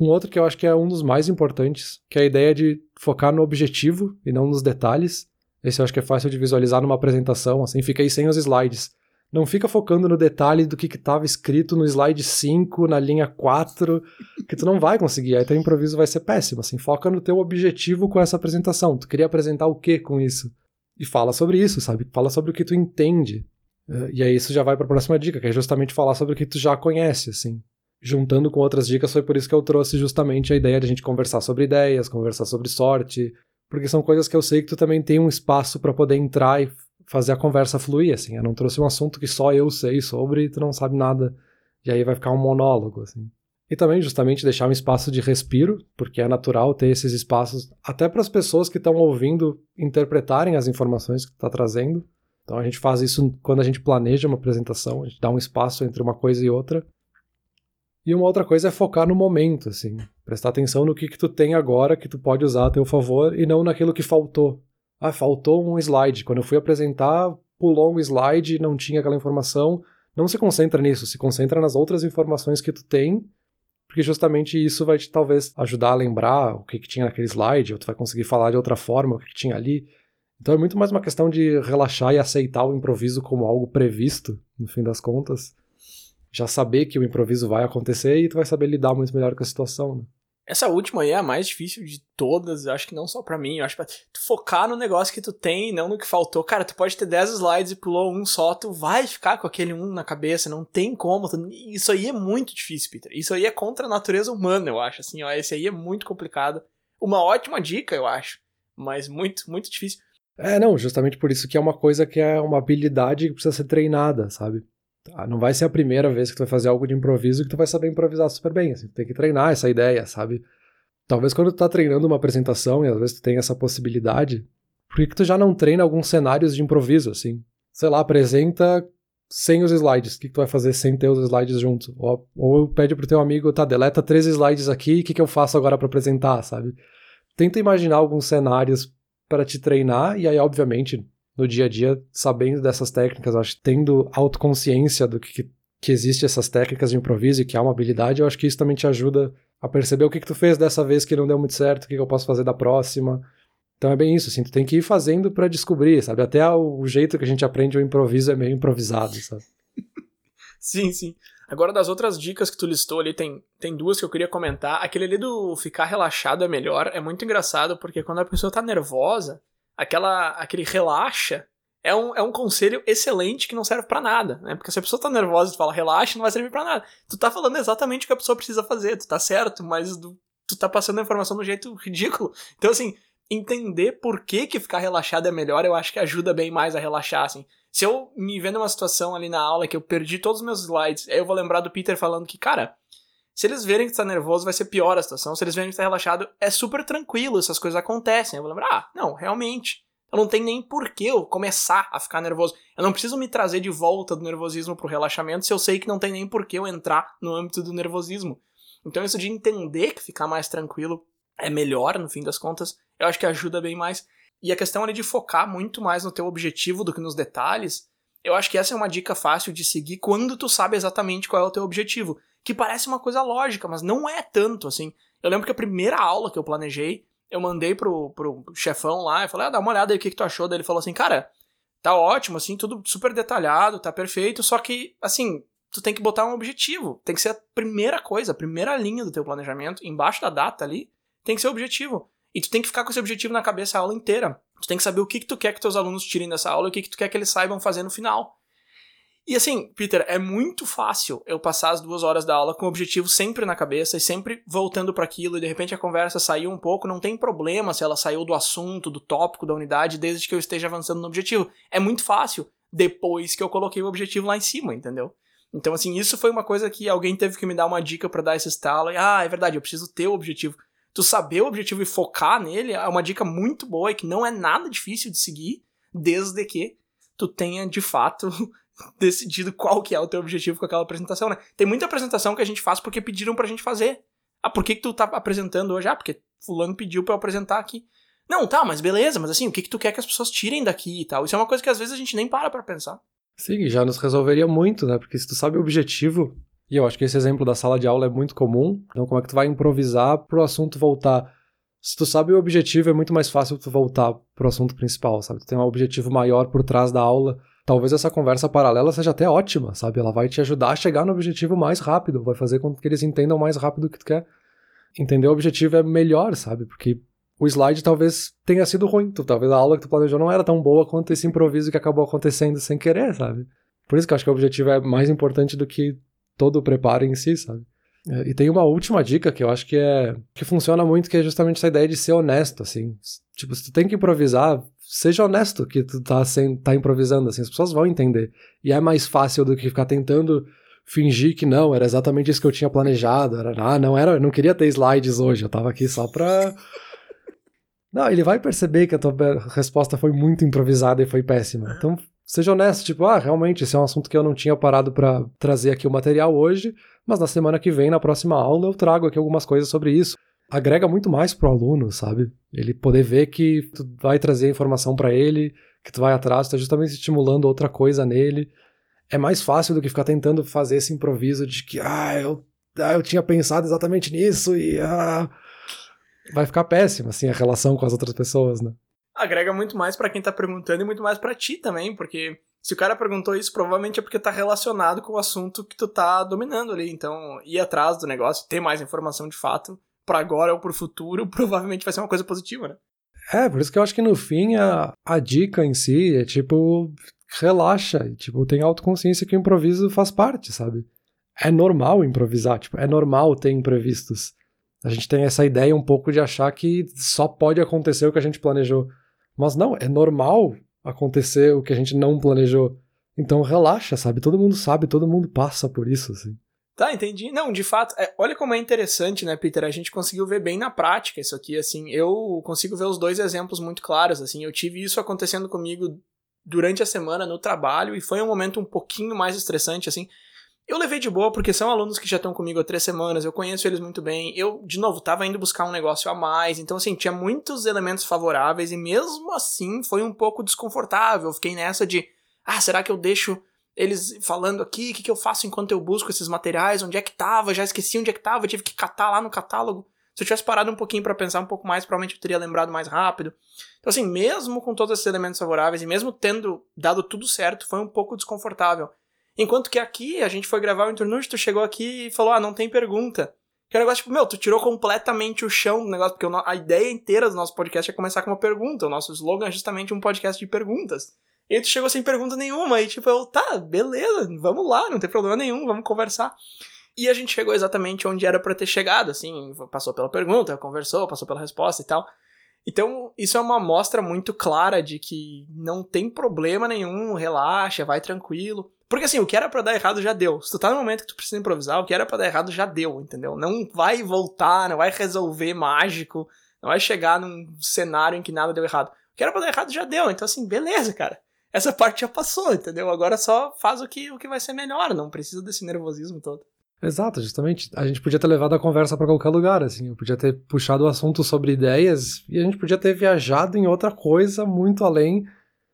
Um outro que eu acho que é um dos mais importantes, que é a ideia de focar no objetivo e não nos detalhes. Esse eu acho que é fácil de visualizar numa apresentação, assim, fica aí sem os slides. Não fica focando no detalhe do que estava escrito no slide 5, na linha 4, que tu não vai conseguir, aí teu improviso vai ser péssimo, assim, foca no teu objetivo com essa apresentação. Tu queria apresentar o que com isso? E fala sobre isso, sabe? Fala sobre o que tu entende. Uh, e aí isso já vai para a próxima dica, que é justamente falar sobre o que tu já conhece, assim. Juntando com outras dicas, foi por isso que eu trouxe justamente a ideia de a gente conversar sobre ideias, conversar sobre sorte, porque são coisas que eu sei que tu também tem um espaço para poder entrar e fazer a conversa fluir, assim. Eu não trouxe um assunto que só eu sei sobre e tu não sabe nada. E aí vai ficar um monólogo, assim. E também, justamente, deixar um espaço de respiro, porque é natural ter esses espaços, até para as pessoas que estão ouvindo interpretarem as informações que está trazendo. Então a gente faz isso quando a gente planeja uma apresentação, a gente dá um espaço entre uma coisa e outra. E uma outra coisa é focar no momento, assim, prestar atenção no que, que tu tem agora que tu pode usar a teu favor e não naquilo que faltou. Ah, faltou um slide. Quando eu fui apresentar, pulou um slide e não tinha aquela informação. Não se concentra nisso, se concentra nas outras informações que tu tem porque justamente isso vai te talvez ajudar a lembrar o que, que tinha naquele slide, ou tu vai conseguir falar de outra forma o que, que tinha ali. Então é muito mais uma questão de relaxar e aceitar o improviso como algo previsto, no fim das contas. Já saber que o improviso vai acontecer e tu vai saber lidar muito melhor com a situação, né? Essa última aí é a mais difícil de todas, eu acho que não só para mim, eu acho pra tu focar no negócio que tu tem, não no que faltou. Cara, tu pode ter 10 slides e pulou um só, tu vai ficar com aquele um na cabeça, não tem como. Tu... Isso aí é muito difícil, Peter. Isso aí é contra a natureza humana, eu acho, assim, ó, esse aí é muito complicado. Uma ótima dica, eu acho, mas muito, muito difícil. É, não, justamente por isso que é uma coisa que é uma habilidade que precisa ser treinada, sabe? Ah, não vai ser a primeira vez que tu vai fazer algo de improviso que tu vai saber improvisar super bem. Assim, tem que treinar essa ideia, sabe? Talvez quando tu tá treinando uma apresentação e às vezes tu tem essa possibilidade, por que, que tu já não treina alguns cenários de improviso, assim? Sei lá, apresenta sem os slides. O que, que tu vai fazer sem ter os slides junto? Ou, ou pede pro teu amigo, tá, deleta três slides aqui, o que, que eu faço agora para apresentar, sabe? Tenta imaginar alguns cenários para te treinar, e aí, obviamente, no dia a dia, sabendo dessas técnicas, acho que tendo autoconsciência do que, que existe essas técnicas de improviso e que há uma habilidade, eu acho que isso também te ajuda a perceber o que, que tu fez dessa vez que não deu muito certo, o que, que eu posso fazer da próxima. Então é bem isso, assim, tu tem que ir fazendo para descobrir, sabe? Até o jeito que a gente aprende o improviso é meio improvisado, sabe? <laughs> sim, sim. Agora, das outras dicas que tu listou ali, tem, tem duas que eu queria comentar. Aquele ali do ficar relaxado é melhor é muito engraçado, porque quando a pessoa tá nervosa, aquela, aquele relaxa é um, é um conselho excelente que não serve para nada, né? Porque se a pessoa tá nervosa e tu fala relaxa, não vai servir para nada. Tu tá falando exatamente o que a pessoa precisa fazer, tu tá certo, mas tu, tu tá passando a informação de um jeito ridículo. Então, assim, entender por que, que ficar relaxado é melhor, eu acho que ajuda bem mais a relaxar, assim. Se eu me ver numa situação ali na aula que eu perdi todos os meus slides, aí eu vou lembrar do Peter falando que, cara, se eles verem que tu tá nervoso, vai ser pior a situação. Se eles verem que tu tá relaxado, é super tranquilo, essas coisas acontecem. Eu vou lembrar, ah, não, realmente. Eu não tenho nem porquê eu começar a ficar nervoso. Eu não preciso me trazer de volta do nervosismo pro relaxamento se eu sei que não tem nem porquê eu entrar no âmbito do nervosismo. Então, isso de entender que ficar mais tranquilo é melhor, no fim das contas, eu acho que ajuda bem mais. E a questão ali de focar muito mais no teu objetivo do que nos detalhes, eu acho que essa é uma dica fácil de seguir quando tu sabe exatamente qual é o teu objetivo. Que parece uma coisa lógica, mas não é tanto assim. Eu lembro que a primeira aula que eu planejei, eu mandei pro, pro chefão lá e falei, ah, dá uma olhada aí o que, que tu achou. Daí ele falou assim, cara, tá ótimo, assim, tudo super detalhado, tá perfeito, só que, assim, tu tem que botar um objetivo. Tem que ser a primeira coisa, a primeira linha do teu planejamento, embaixo da data ali, tem que ser o objetivo. E tu tem que ficar com esse objetivo na cabeça a aula inteira. Tu tem que saber o que, que tu quer que teus alunos tirem dessa aula e o que, que tu quer que eles saibam fazer no final. E assim, Peter, é muito fácil eu passar as duas horas da aula com o objetivo sempre na cabeça e sempre voltando para aquilo e de repente a conversa saiu um pouco, não tem problema se ela saiu do assunto, do tópico, da unidade, desde que eu esteja avançando no objetivo. É muito fácil depois que eu coloquei o objetivo lá em cima, entendeu? Então, assim, isso foi uma coisa que alguém teve que me dar uma dica para dar esse estalo. E, ah, é verdade, eu preciso ter o objetivo tu saber o objetivo e focar nele é uma dica muito boa e que não é nada difícil de seguir, desde que tu tenha de fato decidido qual que é o teu objetivo com aquela apresentação, né? Tem muita apresentação que a gente faz porque pediram pra gente fazer. Ah, por que, que tu tá apresentando hoje? Ah, porque fulano pediu pra eu apresentar aqui. Não, tá, mas beleza, mas assim, o que que tu quer que as pessoas tirem daqui e tal? Isso é uma coisa que às vezes a gente nem para pra pensar. Sim, já nos resolveria muito, né? Porque se tu sabe o objetivo, e eu acho que esse exemplo da sala de aula é muito comum. Então, como é que tu vai improvisar pro assunto voltar? Se tu sabe o objetivo, é muito mais fácil tu voltar pro assunto principal, sabe? Tu tem um objetivo maior por trás da aula. Talvez essa conversa paralela seja até ótima, sabe? Ela vai te ajudar a chegar no objetivo mais rápido, vai fazer com que eles entendam mais rápido o que tu quer. Entender o objetivo é melhor, sabe? Porque o slide talvez tenha sido ruim. Tu, talvez a aula que tu planejou não era tão boa quanto esse improviso que acabou acontecendo sem querer, sabe? Por isso que eu acho que o objetivo é mais importante do que todo o preparo em si, sabe? É, e tem uma última dica que eu acho que é que funciona muito, que é justamente essa ideia de ser honesto, assim. Tipo, se tu tem que improvisar, seja honesto que tu tá, sem, tá improvisando, assim, as pessoas vão entender. E é mais fácil do que ficar tentando fingir que não, era exatamente isso que eu tinha planejado. Era, ah, não era, não queria ter slides hoje, eu tava aqui só pra. <laughs> Não, ele vai perceber que a tua resposta foi muito improvisada e foi péssima. Então, seja honesto, tipo, ah, realmente, esse é um assunto que eu não tinha parado para trazer aqui o material hoje, mas na semana que vem, na próxima aula, eu trago aqui algumas coisas sobre isso. Agrega muito mais pro aluno, sabe? Ele poder ver que tu vai trazer informação para ele, que tu vai atrás, tu tá justamente estimulando outra coisa nele. É mais fácil do que ficar tentando fazer esse improviso de que, ah, eu, ah, eu tinha pensado exatamente nisso e, ah... Vai ficar péssimo, assim, a relação com as outras pessoas, né? agrega muito mais para quem tá perguntando e muito mais para ti também, porque se o cara perguntou isso, provavelmente é porque tá relacionado com o assunto que tu tá dominando ali. Então, ir atrás do negócio, ter mais informação de fato, para agora ou pro futuro, <laughs> provavelmente vai ser uma coisa positiva, né? É, por isso que eu acho que no fim a, a dica em si é tipo, relaxa, tipo, tem autoconsciência que o improviso faz parte, sabe? É normal improvisar, tipo, é normal ter imprevistos. A gente tem essa ideia um pouco de achar que só pode acontecer o que a gente planejou. Mas não, é normal acontecer o que a gente não planejou. Então relaxa, sabe? Todo mundo sabe, todo mundo passa por isso, assim. Tá, entendi. Não, de fato, é, olha como é interessante, né, Peter? A gente conseguiu ver bem na prática isso aqui, assim. Eu consigo ver os dois exemplos muito claros, assim. Eu tive isso acontecendo comigo durante a semana no trabalho e foi um momento um pouquinho mais estressante, assim. Eu levei de boa porque são alunos que já estão comigo há três semanas, eu conheço eles muito bem. Eu, de novo, tava indo buscar um negócio a mais, então, assim, tinha muitos elementos favoráveis e mesmo assim foi um pouco desconfortável. Eu fiquei nessa de, ah, será que eu deixo eles falando aqui? O que, que eu faço enquanto eu busco esses materiais? Onde é que tava? Já esqueci onde é que tava, tive que catar lá no catálogo. Se eu tivesse parado um pouquinho para pensar um pouco mais, provavelmente eu teria lembrado mais rápido. Então, assim, mesmo com todos esses elementos favoráveis e mesmo tendo dado tudo certo, foi um pouco desconfortável. Enquanto que aqui, a gente foi gravar o Internute, tu chegou aqui e falou, ah, não tem pergunta. Que é um negócio tipo, meu, tu tirou completamente o chão do negócio, porque a ideia inteira do nosso podcast é começar com uma pergunta. O nosso slogan é justamente um podcast de perguntas. E tu chegou sem pergunta nenhuma, e tipo, eu, tá, beleza, vamos lá, não tem problema nenhum, vamos conversar. E a gente chegou exatamente onde era para ter chegado, assim, passou pela pergunta, conversou, passou pela resposta e tal. Então, isso é uma amostra muito clara de que não tem problema nenhum, relaxa, vai tranquilo. Porque assim, o que era para dar errado já deu. Se tu tá no momento que tu precisa improvisar, o que era para dar errado já deu, entendeu? Não vai voltar, não vai resolver mágico, não vai chegar num cenário em que nada deu errado. O que era pra dar errado já deu, então assim, beleza, cara essa parte já passou, entendeu? Agora só faz o que, o que vai ser melhor, não precisa desse nervosismo todo. Exato, justamente. A gente podia ter levado a conversa para qualquer lugar, assim. Eu podia ter puxado o assunto sobre ideias e a gente podia ter viajado em outra coisa muito além.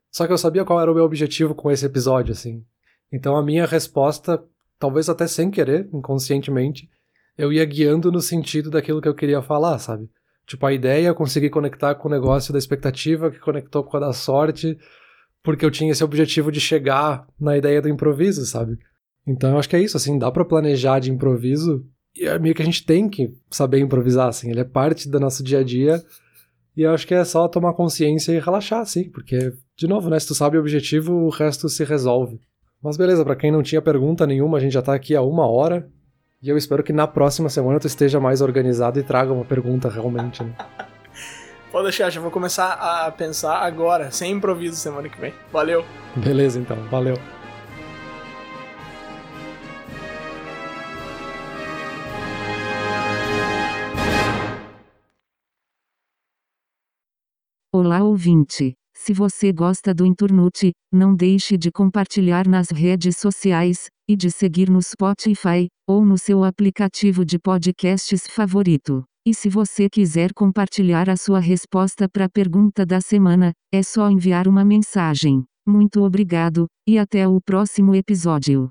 Só que eu sabia qual era o meu objetivo com esse episódio, assim. Então a minha resposta, talvez até sem querer, inconscientemente, eu ia guiando no sentido daquilo que eu queria falar, sabe? Tipo, a ideia, eu consegui conectar com o negócio da expectativa, que conectou com a da sorte, porque eu tinha esse objetivo de chegar na ideia do improviso, sabe? Então eu acho que é isso, assim, dá para planejar de improviso e é meio que a gente tem que saber improvisar, assim, ele é parte do nosso dia a dia e eu acho que é só tomar consciência e relaxar, assim, porque, de novo, né, se tu sabe o objetivo, o resto se resolve. Mas beleza, para quem não tinha pergunta nenhuma, a gente já tá aqui há uma hora e eu espero que na próxima semana tu esteja mais organizado e traga uma pergunta realmente, né? <laughs> Pode deixar, já vou começar a pensar agora, sem improviso semana que vem. Valeu. Beleza, então. Valeu. Olá, ouvinte. Se você gosta do Inturnute, não deixe de compartilhar nas redes sociais e de seguir no Spotify ou no seu aplicativo de podcasts favorito. E se você quiser compartilhar a sua resposta para a pergunta da semana, é só enviar uma mensagem. Muito obrigado, e até o próximo episódio.